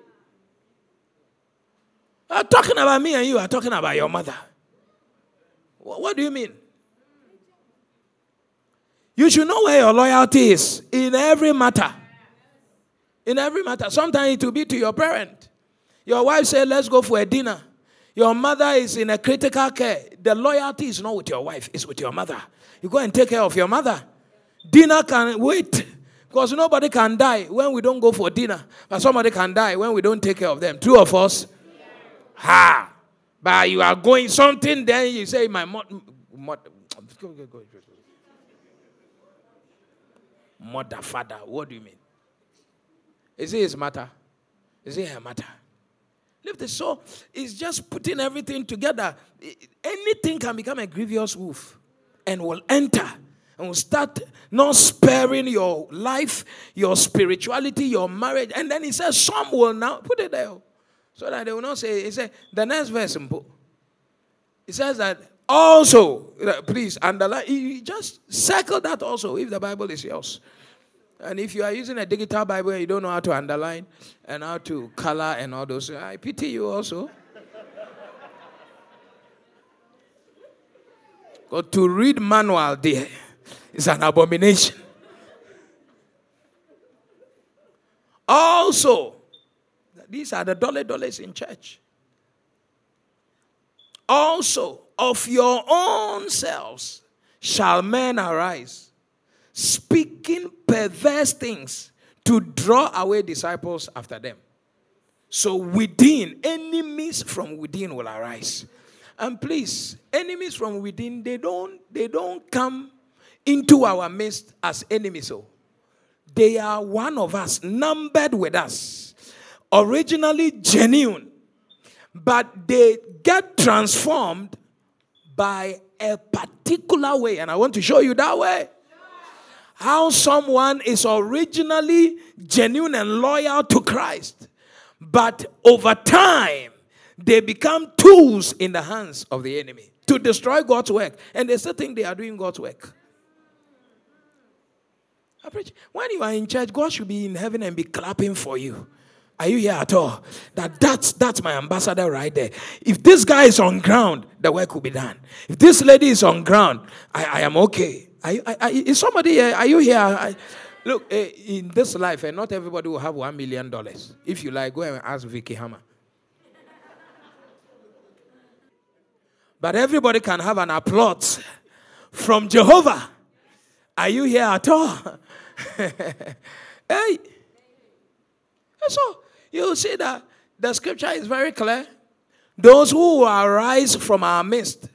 Talking about me and you are talking about your mother. What, what do you mean? You should know where your loyalty is in every matter. In every matter. Sometimes it will be to your parent. Your wife said, Let's go for a dinner. Your mother is in a critical care. The loyalty is not with your wife, it's with your mother. You go and take care of your mother. Dinner can wait because nobody can die when we don't go for dinner, but somebody can die when we don't take care of them. Two of us. Ha! But you are going something, then you say, My mother. Mother, mother, father. What do you mean? Is it his matter? Is it her matter? Lift the so it's just putting everything together. Anything can become a grievous wolf and will enter and will start not sparing your life, your spirituality, your marriage. And then he says, Some will now put it there. So that they will not say, he said, the next verse, it says that also, please underline, you just circle that also if the Bible is yours. And if you are using a digital Bible and you don't know how to underline and how to color and all those, I pity you also. But to read manual there is an abomination. Also, these are the dollar dollars in church. Also, of your own selves shall men arise speaking perverse things to draw away disciples after them. So within, enemies from within will arise. And please, enemies from within, they don't, they don't come into our midst as enemies. So oh. they are one of us, numbered with us, originally genuine, but they get transformed by a particular way. And I want to show you that way how someone is originally genuine and loyal to Christ, but over time they become tools in the hands of the enemy to destroy God's work, and they still think they are doing God's work. When you are in church, God should be in heaven and be clapping for you. Are you here at all? That that's that's my ambassador right there. If this guy is on ground, the work will be done. If this lady is on ground, I, I am okay. Are you, is somebody here? Are you here? I, look, eh, in this life, and eh, not everybody will have one million dollars. If you like, go and ask Vicky Hammer. But everybody can have an applause from Jehovah. Are you here at all? hey. So you see that the scripture is very clear. Those who arise from our midst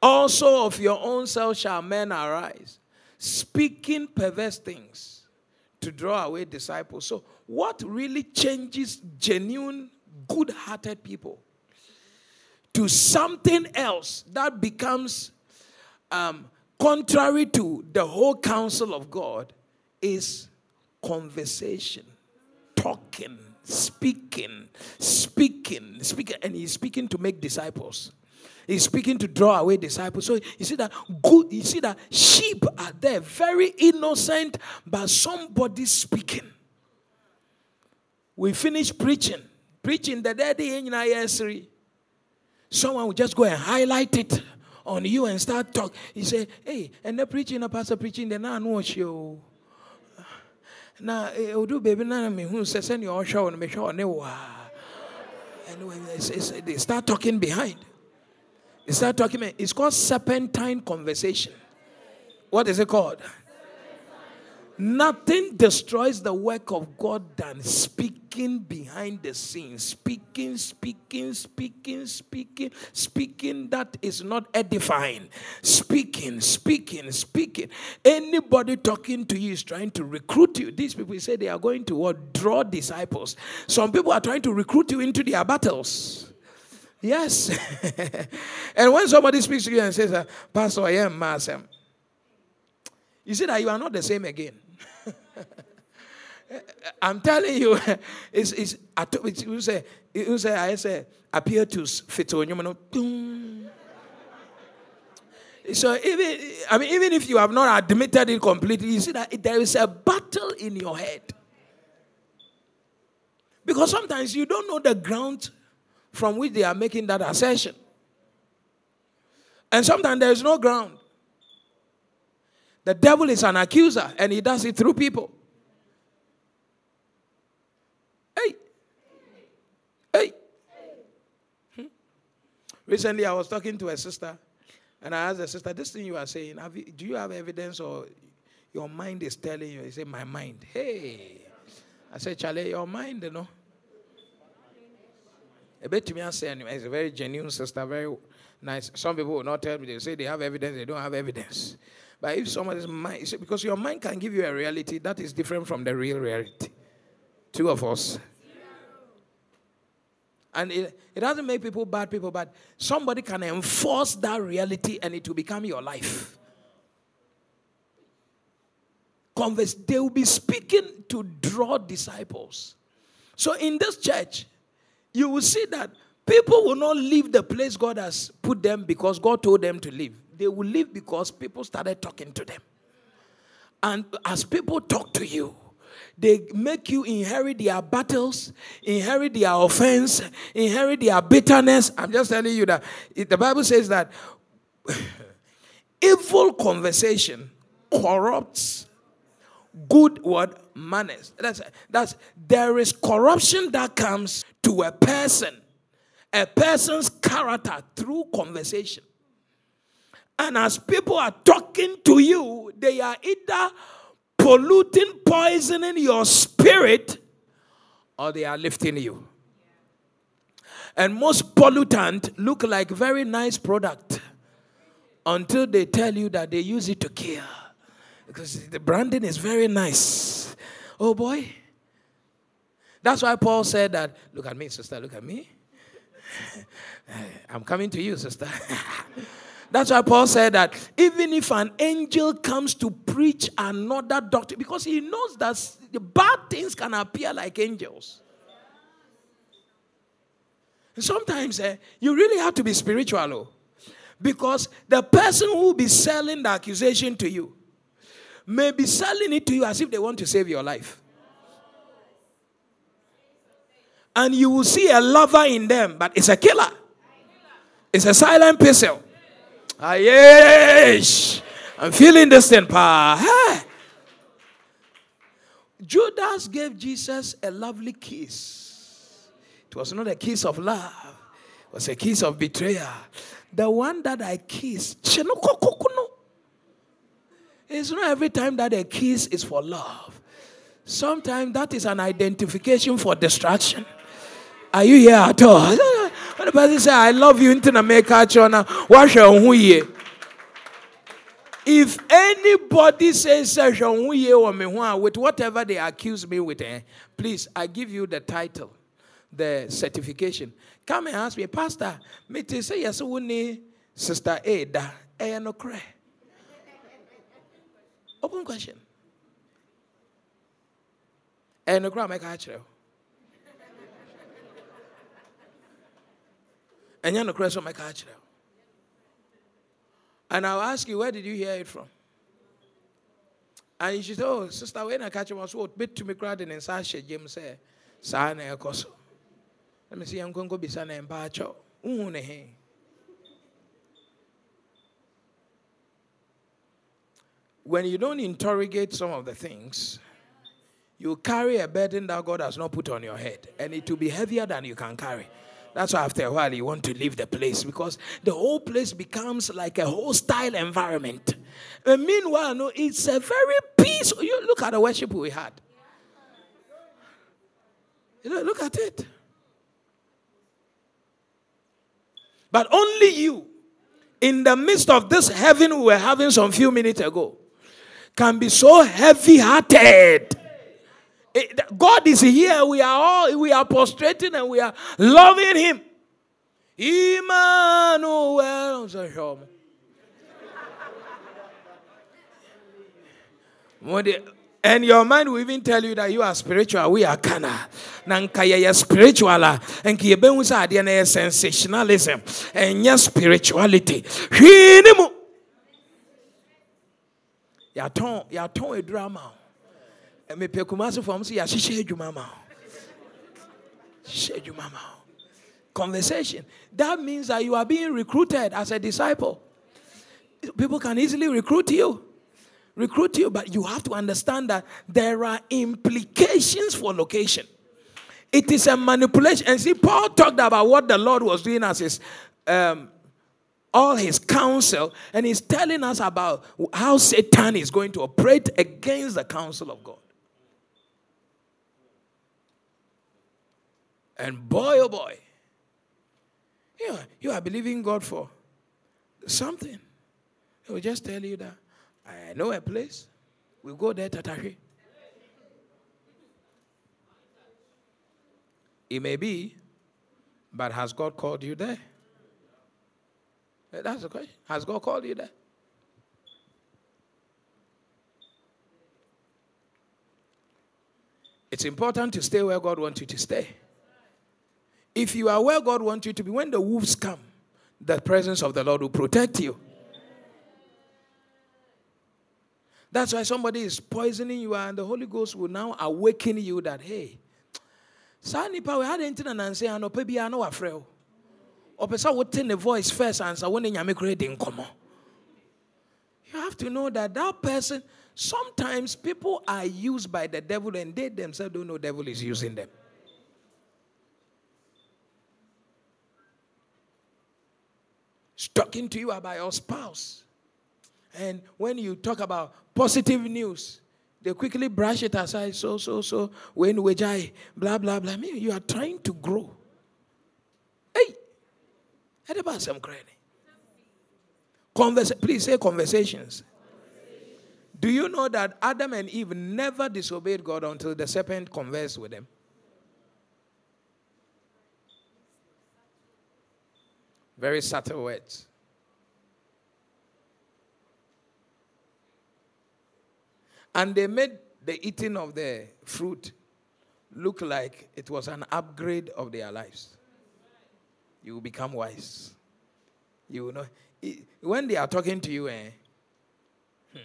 also of your own self shall men arise, speaking perverse things to draw away disciples. So, what really changes genuine, good hearted people to something else that becomes um, contrary to the whole counsel of God is conversation, talking, speaking, speaking, speaking, and he's speaking to make disciples. He's speaking to draw away disciples. So you see that good, you see that sheep are there, very innocent, but somebody speaking. We finish preaching. Preaching the daddy in yesterday. Someone will just go and highlight it on you and start talk. He say, hey, and the preaching, a pastor preaching, then I know you. Now, eh, do baby, na me who says, send your show and me show and when they start talking behind. they start talking It's called serpentine conversation. What is it called? Nothing destroys the work of God than speaking behind the scenes. Speaking, speaking, speaking, speaking, speaking that is not edifying. Speaking, speaking, speaking. Anybody talking to you is trying to recruit you. These people say they are going to what? Draw disciples. Some people are trying to recruit you into their battles. Yes. and when somebody speaks to you and says, uh, Pastor, I am Masem, you see that you are not the same again. I'm telling you, it's, it's, it's you say, you say, I say, appear to fit on you. So even I mean, even if you have not admitted it completely, you see that there is a battle in your head. Because sometimes you don't know the ground from which they are making that assertion. And sometimes there is no ground. The devil is an accuser and he does it through people. Hey. Hey. Hmm. Recently, I was talking to a sister and I asked the sister, This thing you are saying, you, do you have evidence or your mind is telling you? He said, My mind. Hey. I said, Charlie, your mind, you know. A bit to me, I say, it's a very genuine sister, very nice. Some people will not tell me, they say they have evidence, they don't have evidence. But if somebody's mind, because your mind can give you a reality that is different from the real reality. Two of us. And it, it doesn't make people bad people, but somebody can enforce that reality and it will become your life. Converse, they will be speaking to draw disciples. So in this church, you will see that people will not leave the place God has put them because God told them to leave. They will leave because people started talking to them. And as people talk to you, they make you inherit their battles, inherit their offense, inherit their bitterness. I'm just telling you that the Bible says that evil conversation corrupts good word manners. That's, that's there is corruption that comes to a person, a person's character through conversation. And as people are talking to you, they are either polluting, poisoning your spirit, or they are lifting you. And most pollutant look like very nice product until they tell you that they use it to kill. Because the branding is very nice. Oh boy. That's why Paul said that, look at me, sister, look at me. I'm coming to you, sister. That's why Paul said that even if an angel comes to preach another doctrine, because he knows that bad things can appear like angels. sometimes eh, you really have to be spiritual, oh, because the person who will be selling the accusation to you may be selling it to you as if they want to save your life. And you will see a lover in them, but it's a killer. It's a silent pistol. Ah, yes. I'm feeling this thing, pa. Hey. Judas gave Jesus a lovely kiss. It was not a kiss of love, it was a kiss of betrayal. The one that I kissed, it's not every time that a kiss is for love. Sometimes that is an identification for destruction. Are you here at all? When the person say, I love you, into the make chona, wash your If anybody says with whatever they accuse me with, eh, please, I give you the title, the certification. Come and ask me, Pastor, me to say yes, we Sister Ada, eh, no cry. Open question. And the crowd make a And the question my catch And I'll ask you, where did you hear it from? And she said, Oh, sister, when I catch was what bit to me crowd and Sasha James said, Sana Ekoso. Let me see, I'm going to be Sana and Pacho. When you don't interrogate some of the things, you carry a burden that God has not put on your head, and it will be heavier than you can carry. That's why after a while you want to leave the place because the whole place becomes like a hostile environment. And meanwhile, no, it's a very peaceful. You look at the worship we had. You know, look at it. But only you, in the midst of this heaven we were having some few minutes ago, can be so heavy hearted Eh, God is here. We are all we are prostrating and we are loving Him. Emmanuel. And your mind will even tell you that you are spiritual. We are kana. Nankaya spiritual. And kiyebengu sa adia na sensationalism. And yes spirituality. Hinimu. Yaton, yaton a drama mepɛ kumase fam sɛ yɛahyehyɛ adwuma ma hyehyɛ adwuma ma conversation that means that you are being recruited as a disciple people can easily recruit you recruit you, but you have to understand that there are implications for location. It is a manipulation. And see, Paul talked about what the Lord was doing as his um, all his counsel, and he's telling us about how Satan is going to operate against the counsel of God. And boy, oh boy, you, you are believing God for something. He will just tell you that I know a place. We go there, Tatari. It may be, but has God called you there? Eh, that's the question. Has God called you there? It's important to stay where God wants you to stay. If you are where God wants you to be, when the wolves come, the presence of the Lord will protect you. That's why somebody is poisoning you, and the Holy Ghost will now awaken you that, hey, saa nipa we hadɛ nti na nanse anɔpa bi ano wafrɛ wo. Ɔpɛ sɛ wote ne voice first ansa wo ne nyame you have to know that that person sometimes people are used by the devil and they themselves don't know the devil is using them talking to you about your spouse. And when you talk about positive news, they quickly brush it aside. So, so, so, when we die, blah, blah, blah. Maybe you are trying to grow. Hey, how about some credit? Please say conversations. Do you know that Adam and Eve never disobeyed God until the serpent conversed with them? Very subtle words. And they made the eating of the fruit look like it was an upgrade of their lives. You will become wise. You will know. When they are talking to you, eh, hmm,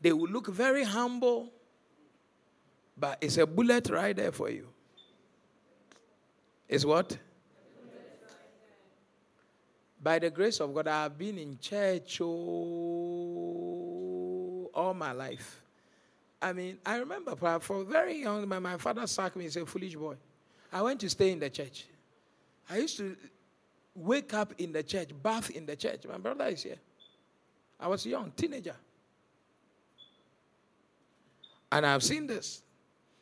they will look very humble, but it's a bullet right there for you is what? By the grace of God, I have been in church oh, all my life. I mean, I remember for very young, my father sacked me and said, foolish boy. I went to stay in the church. I used to wake up in the church, bath in the church. My brother is here. I was young, teenager. And I've seen this.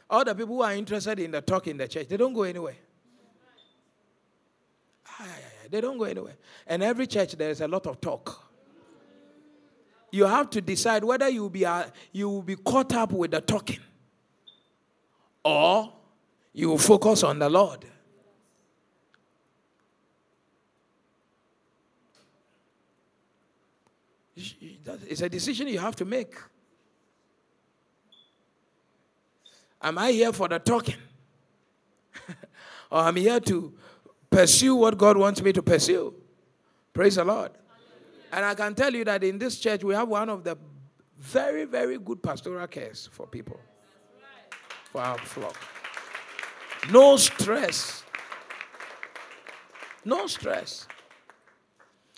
All the people who are interested in the talk in the church, they don't go anywhere. They don't go anywhere. And every church, there is a lot of talk. You have to decide whether you will be, uh, you will be caught up with the talking or you will focus on the Lord. It's a decision you have to make. Am I here for the talking? or I'm here to pursue what God wants me to pursue. Praise the Lord. And I can tell you that in this church, we have one of the very, very good pastoral cares for people, for our flock. No stress. No stress.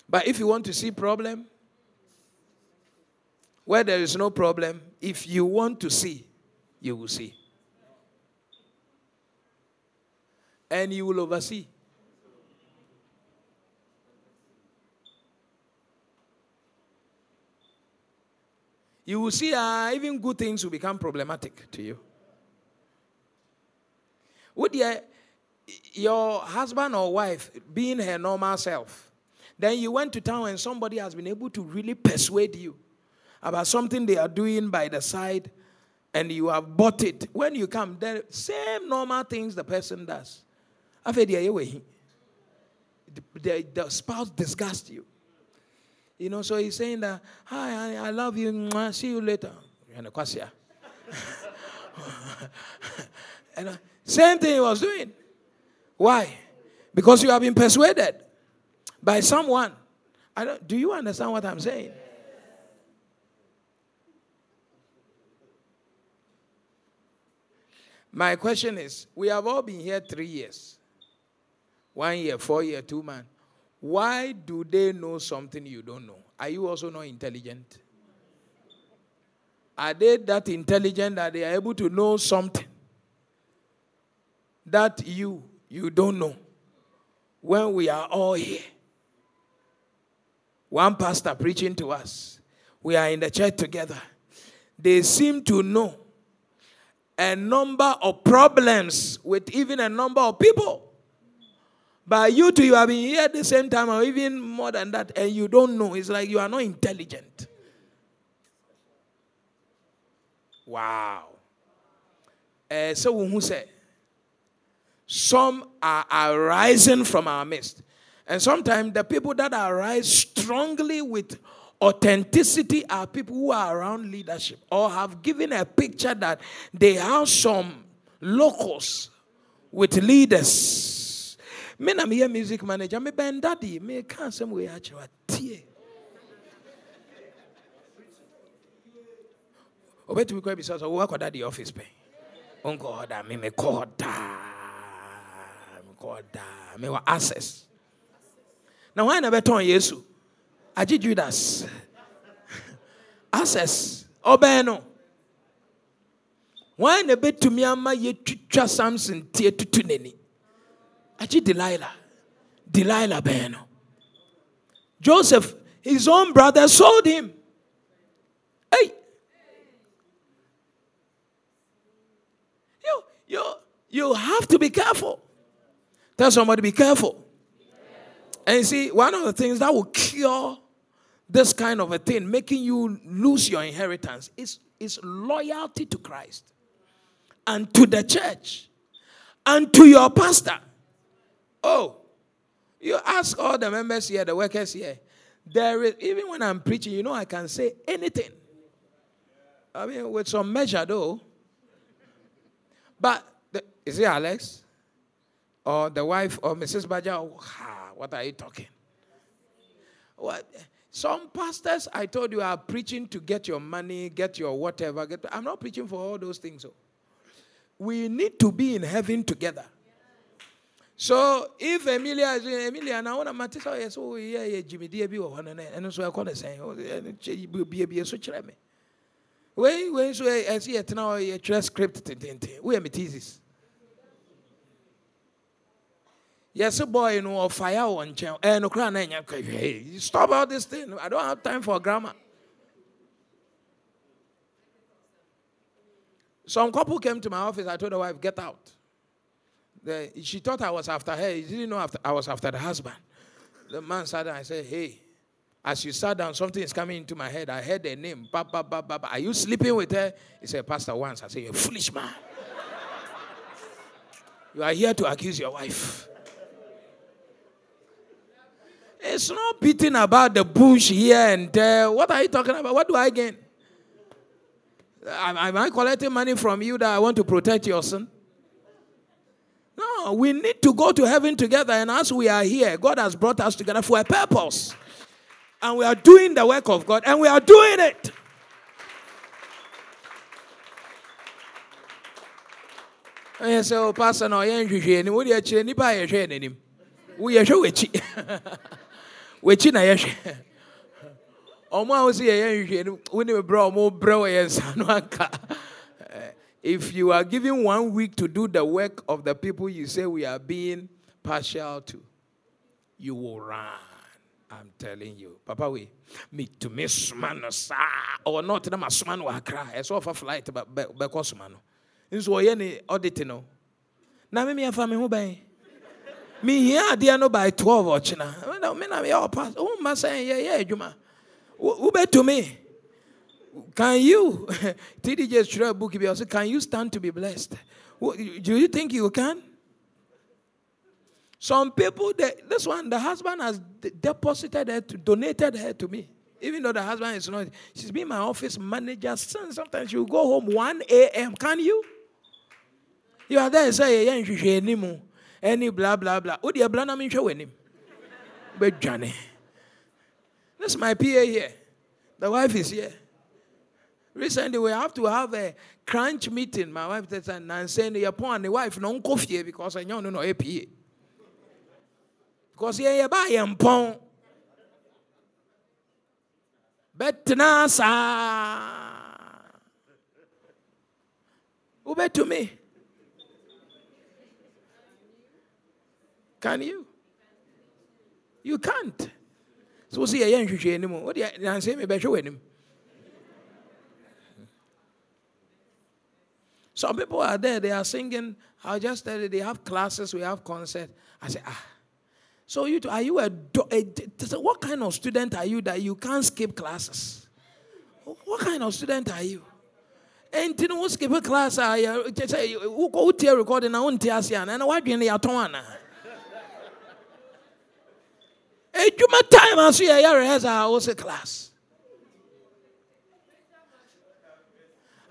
But if you want to see problem, where there is no problem, if you want to see, you will see. And you will oversee. You will see uh, even good things will become problematic to you. Would you, your husband or wife being her normal self, then you went to town and somebody has been able to really persuade you about something they are doing by the side and you have bought it. When you come, the same normal things the person does. The, the, the spouse disgusts you. You know, so he's saying that, hi, I, I love you, see you later. and uh, same thing he was doing. Why? Because you have been persuaded by someone. I don't, do you understand what I'm saying? My question is we have all been here three years one year, four year, two months. Why do they know something you don't know? Are you also not intelligent? Are they that intelligent that they are able to know something that you you don't know? When we are all here, one pastor preaching to us, we are in the church together. They seem to know a number of problems with even a number of people. But you two, you have been here at the same time, or even more than that, and you don't know. It's like you are not intelligent. Wow. Uh, so who said? Some are arising from our midst. And sometimes the people that arise strongly with Authenticity are people who are around leadership or have given a picture that they have some locals with leaders. Me na me music manager, me band daddy, me can't some way actually tie. Obetumi kwa bisa so work at the office pay. Unko da me me call da. Me call da. Me wa access. Now why na beton Yesu? agye judas access ɔbɛn no wɔn na ɛbɛtumi ama yɛtwitwa samson tie tutu n'ani agye delilah. Delilah Beno. joseph his own brother sold him. Hey. You you you have to be careful. Tell somebody be careful. And you see one of the things that will cure this kind of a thing, making you lose your inheritance, is, is loyalty to Christ and to the church and to your pastor. Oh, you ask all the members here, the workers here. There is even when I'm preaching, you know, I can say anything. I mean, with some measure though. But the, is it Alex or the wife or Mrs. Baja? Oh, what are you talking? What? Some pastors, I told you, are preaching to get your money, get your whatever. Get, I'm not preaching for all those things. So. We need to be in heaven together. So if Emilia is Emilia, and I want to matter, so yes, oh yeah, yeah, Jimmy Dear be one and so I call the same. Oh, be be a switch me. When when so I see it now, a script, we are my thesis. Yes, boy, you know, fire on channel. Eh, and no crown, hey, stop all this thing. I don't have time for grammar. Some couple came to my office. I told the wife, get out. The, she thought I was after her. She didn't know after, I was after the husband. The man sat down. I said, hey, as you sat down, something is coming into my head. I heard the name. Are you sleeping with her? He said, Pastor, once. I said, You're a foolish man. you are here to accuse your wife. It's not beating about the bush here and there. What are you talking about? What do I gain? Am I collecting money from you that I want to protect your son? No, we need to go to heaven together. And as we are here, God has brought us together for a purpose. And we are doing the work of God, and we are doing it. Oh, a if you are given one week to do the work of the people you say we are being partial to you will run I'm telling you. Papa, we meet to miss sa or not na masumano akra. Ɛsɛ ɔfa flight bɛkɔ sumano. Nso ɔyɛ ne audit no. Na me me afa me ho bɛn mehia adeɛ no by 12 ɔkyena mena meyɛ ɔpa womma sɛ yɛyɛ adwuma wobɛtumi can you tdj twerɛ a book bi ɔsɛ can you stand to be blessed do you think you can some people this one the husband has deposited her to, donated her to me even though the husband is not she's been my office manager since sometimes you go home 1 a.m can you you are there say yeah, yeah, any blah blah blah. Oh, dear, blah, minhwa w'anim. Bɛdwane. This is my PA here. The wife is here. Recently, we have to have a crunch meeting. My wife said, and saying, You're the wife, no coffee because I know no APA. Because yeah, buy yɛn mpɔn. Bɛtena to me. Can you? You can't. So see, I ain't anymore. What do you say? Maybe I show him. Some people are there, they are singing. I just tell you, they have classes, we have concert. I say, ah. So you, are you a, a, what kind of student are you that you can't skip classes? What kind of student are you? And you know, skip a class, ah, I say, who go to recording, I won't tell you, and what do you need? Edwuma ah? time aso yɛ yɛ rehearsal a class.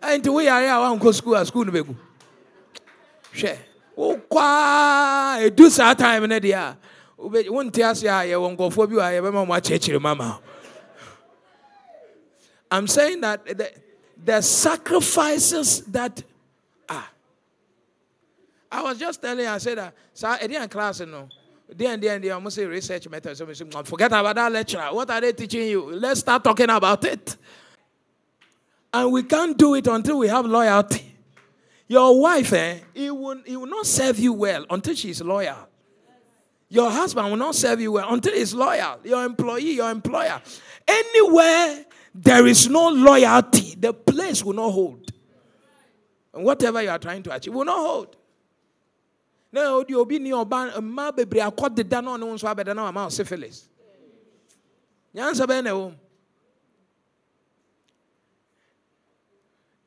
Nti woyare a wankɔ school a school no bɛgu. Hwɛ wokɔ a ɛdu saa time no deɛ a wonte ase a yɛwɔ nkɔfoɔ bi wɔ a yɛbɛma mo akyerɛkyerɛ mama. I'm saying that the, the sacrifices that ah. I was just telling you, I said that, so I didn't class, you know. Then, then, they almost say research methods. Forget about that lecturer. What are they teaching you? Let's start talking about it. And we can't do it until we have loyalty. Your wife, eh, he will, he will not serve you well until she she's loyal. Your husband will not serve you well until he's loyal. Your employee, your employer. Anywhere there is no loyalty, the place will not hold. And whatever you are trying to achieve will not hold na odi obi ni ɔba mmaa bebree akɔ deda na ɔne nso abɛda na wama syphilis nyansa bɛyɛ na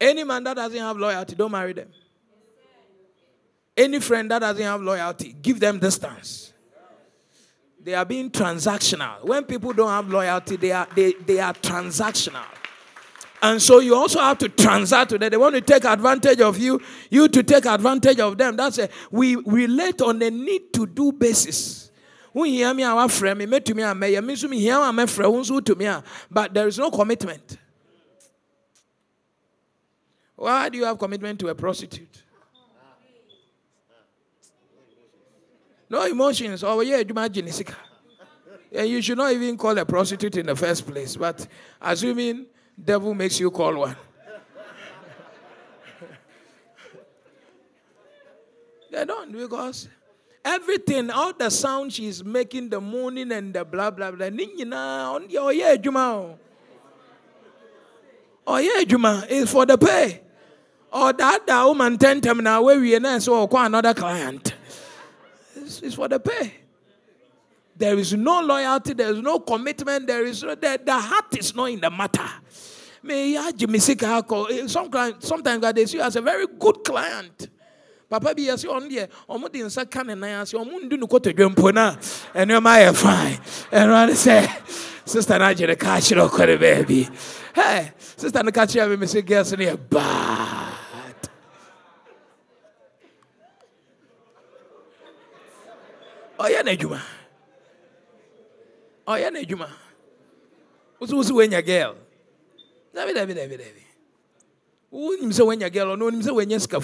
any man that doesn't have loyalty don't marry them any friend that doesn't have loyalty give them distance they are being transactional when people don't have loyalty they are they, they are transactional and so you also have to transact with them. They want to take advantage of you, you to take advantage of them. That's it. We relate on a need to do basis. but there is no commitment. Why do you have commitment to a prostitute? No emotions. Oh yeah, imagine and you should not even call a prostitute in the first place. But assuming Devil makes you call one. they don't because everything, all the sound she's making, the moaning and the blah blah blah. Oh yeah, Juma. Oh, oh yeah, Juma is for the pay. Or that the woman ten time now where we are so another client. It's, it's for the pay. There is no loyalty, there is no commitment, there is no, the, the heart is not in the matter. May eh, sometimes sometimes they see you as a very good client. Papa bi yɛsɛ ɔno deɛ ɔmo de nsa ka ne nan ase ɔmo ndu no kɔtɔdwa mpo no a ɛnneɛma ayɛ fine ɛno ane sɛ sister no agye ne ka kyerɛ ɔkɔ ne baabi hey, sister no ka kyerɛ me me girls no yɛ bad ɔyɛ n'adwuma ɔyɛ n'adwuma woso wosi woanya girl. Dabi dabi dabi dabi. Wonim sɛ woanya girl ɔno onim sɛ woanya sika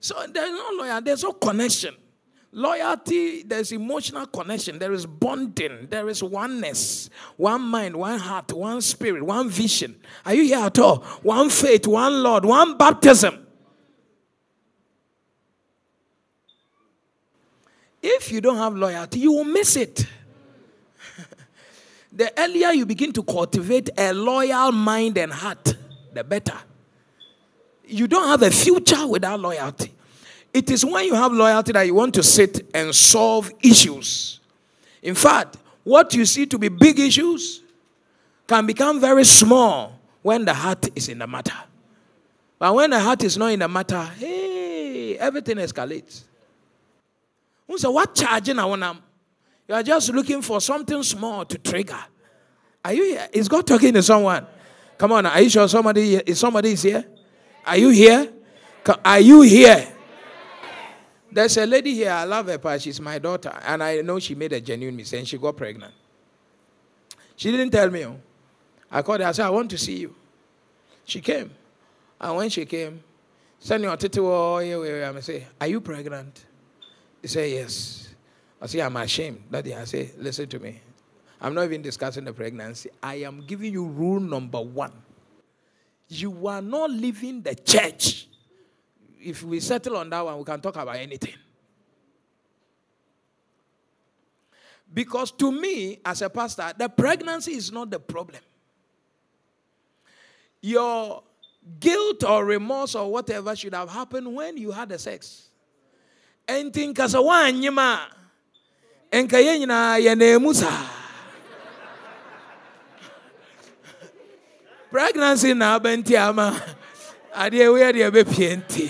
so there's no loyalty there's no connection. Loyalty there's emotional connection. There is bonding. There is oneness. One mind one heart one spirit one vision. Are you here at all? One faith one lord one baptism if you don't have loyalty you will miss it the earlier you begin to cultivate a loyal mind and heart, the better. You don't have a future without loyalty. It is when you have loyalty that you want to sit and solve issues. In fact, what you see to be big issues can become very small when the heart is in the matter. But when the heart is not in the matter, hey, everything escalates. So what charging I want you are just looking for something small to trigger. Are you here? Is God talking to someone? Come on, are you sure somebody is somebody is here? Are you here? Are you here? There's a lady here. I love her, but she's my daughter, and I know she made a genuine mistake. And She got pregnant. She didn't tell me. Oh. I called her. I said, "I want to see you." She came, and when she came, send your titi. Oh, yeah, yeah, yeah. I say, "Are you pregnant?" He said, Yes. I say, I'm ashamed. Daddy, I say, listen to me. I'm not even discussing the pregnancy. I am giving you rule number one. You are not leaving the church. If we settle on that one, we can talk about anything. Because to me, as a pastor, the pregnancy is not the problem. Your guilt or remorse or whatever should have happened when you had the sex. Enti nkasa wanyima nka yɛn nyinaa yɛ na saa. Pregnancy na aba nti ama. Adeɛ wei deɛ ɛbɛpie nti.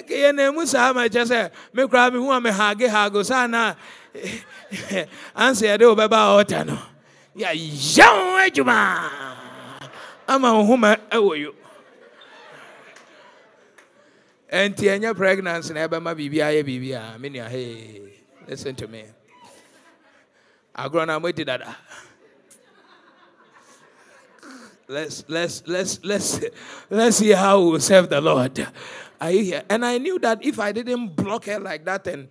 Nka yɛ na emu saa ma kyɛ me koraa me hu a me hage hago saa na. Ansa yɛde wo bɛba ɔta yɛn adwuma ama wo homa ɛwɔ yo ɛnti ɛnyɛ pregnancy na ɛbɛma biribi ayɛ biribi a me nua hey listen to me agorɔ na moadi dada let's let's let's let's let's see how we serve the Lord. Are you here? And I knew that if I didn't block her like that, and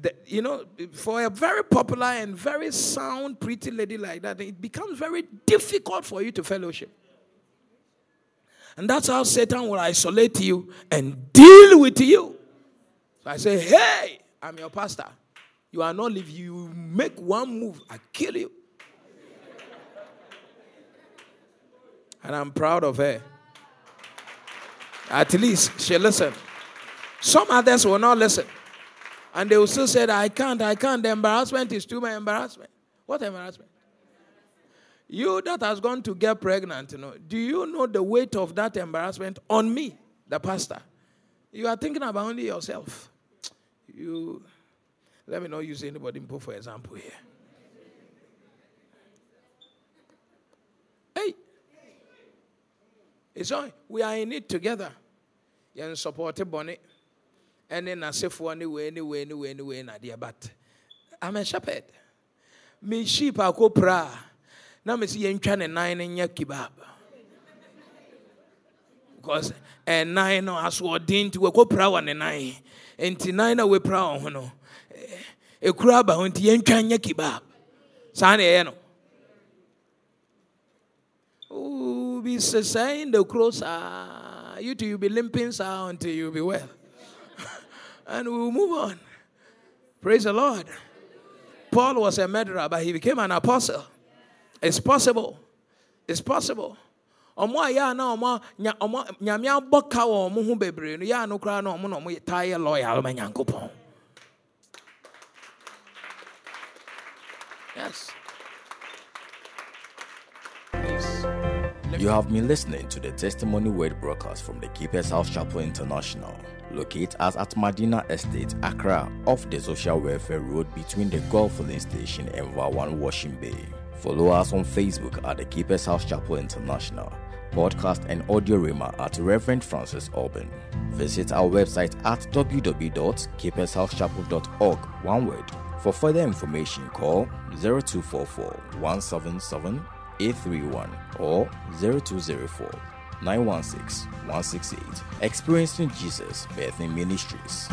the, you know, for a very popular and very sound, pretty lady like that, it becomes very difficult for you to fellowship. And that's how Satan will isolate you and deal with you. So I say, hey, I'm your pastor. You are not living. You make one move, I kill you. And I'm proud of her. At least she listened. Some others will not listen. And they will still say, I can't, I can't. The embarrassment is too much embarrassment. What embarrassment? You that has gone to get pregnant, you know, do you know the weight of that embarrassment on me, the pastor? You are thinking about only yourself. You let me not use anybody for example here. Hey, it's all we are in it together. You're supported bonnet, and then I say for anyway, anyway, anyway, anyway, but I'm a shepherd. Me sheep are go pra na mesi yɛntwa ne nan no nyɛ kebab because eh, ɛnan no asoɔden nti wɔkɔpira wɔ ne nan nti nan no a wɔpira wɔ ho no ɛkura aba ho nti yɛntwa nyɛ saa na ɛyɛ no be saying the cross, uh, you two you be limping sound until you be well. and we'll move on. Praise the Lord. Paul was a murderer, but he became an apostle. It's possible. It's possible. a na nya nyame bebree na na taa yes You have been listening to the Testimony Word broadcast from the Keepers House Chapel International, located as at Atmadina Estate, Accra, off the Social Welfare Road between the Gulf Filling Station and Vawan Washing Bay. Follow us on Facebook at the Keepers House Chapel International, podcast and audio rima at Reverend Francis Auburn. Visit our website at www.keepershousechapel.org, one word. For further information, call 0244 177 831 or 0204 916 168. Experiencing Jesus Birthing Ministries.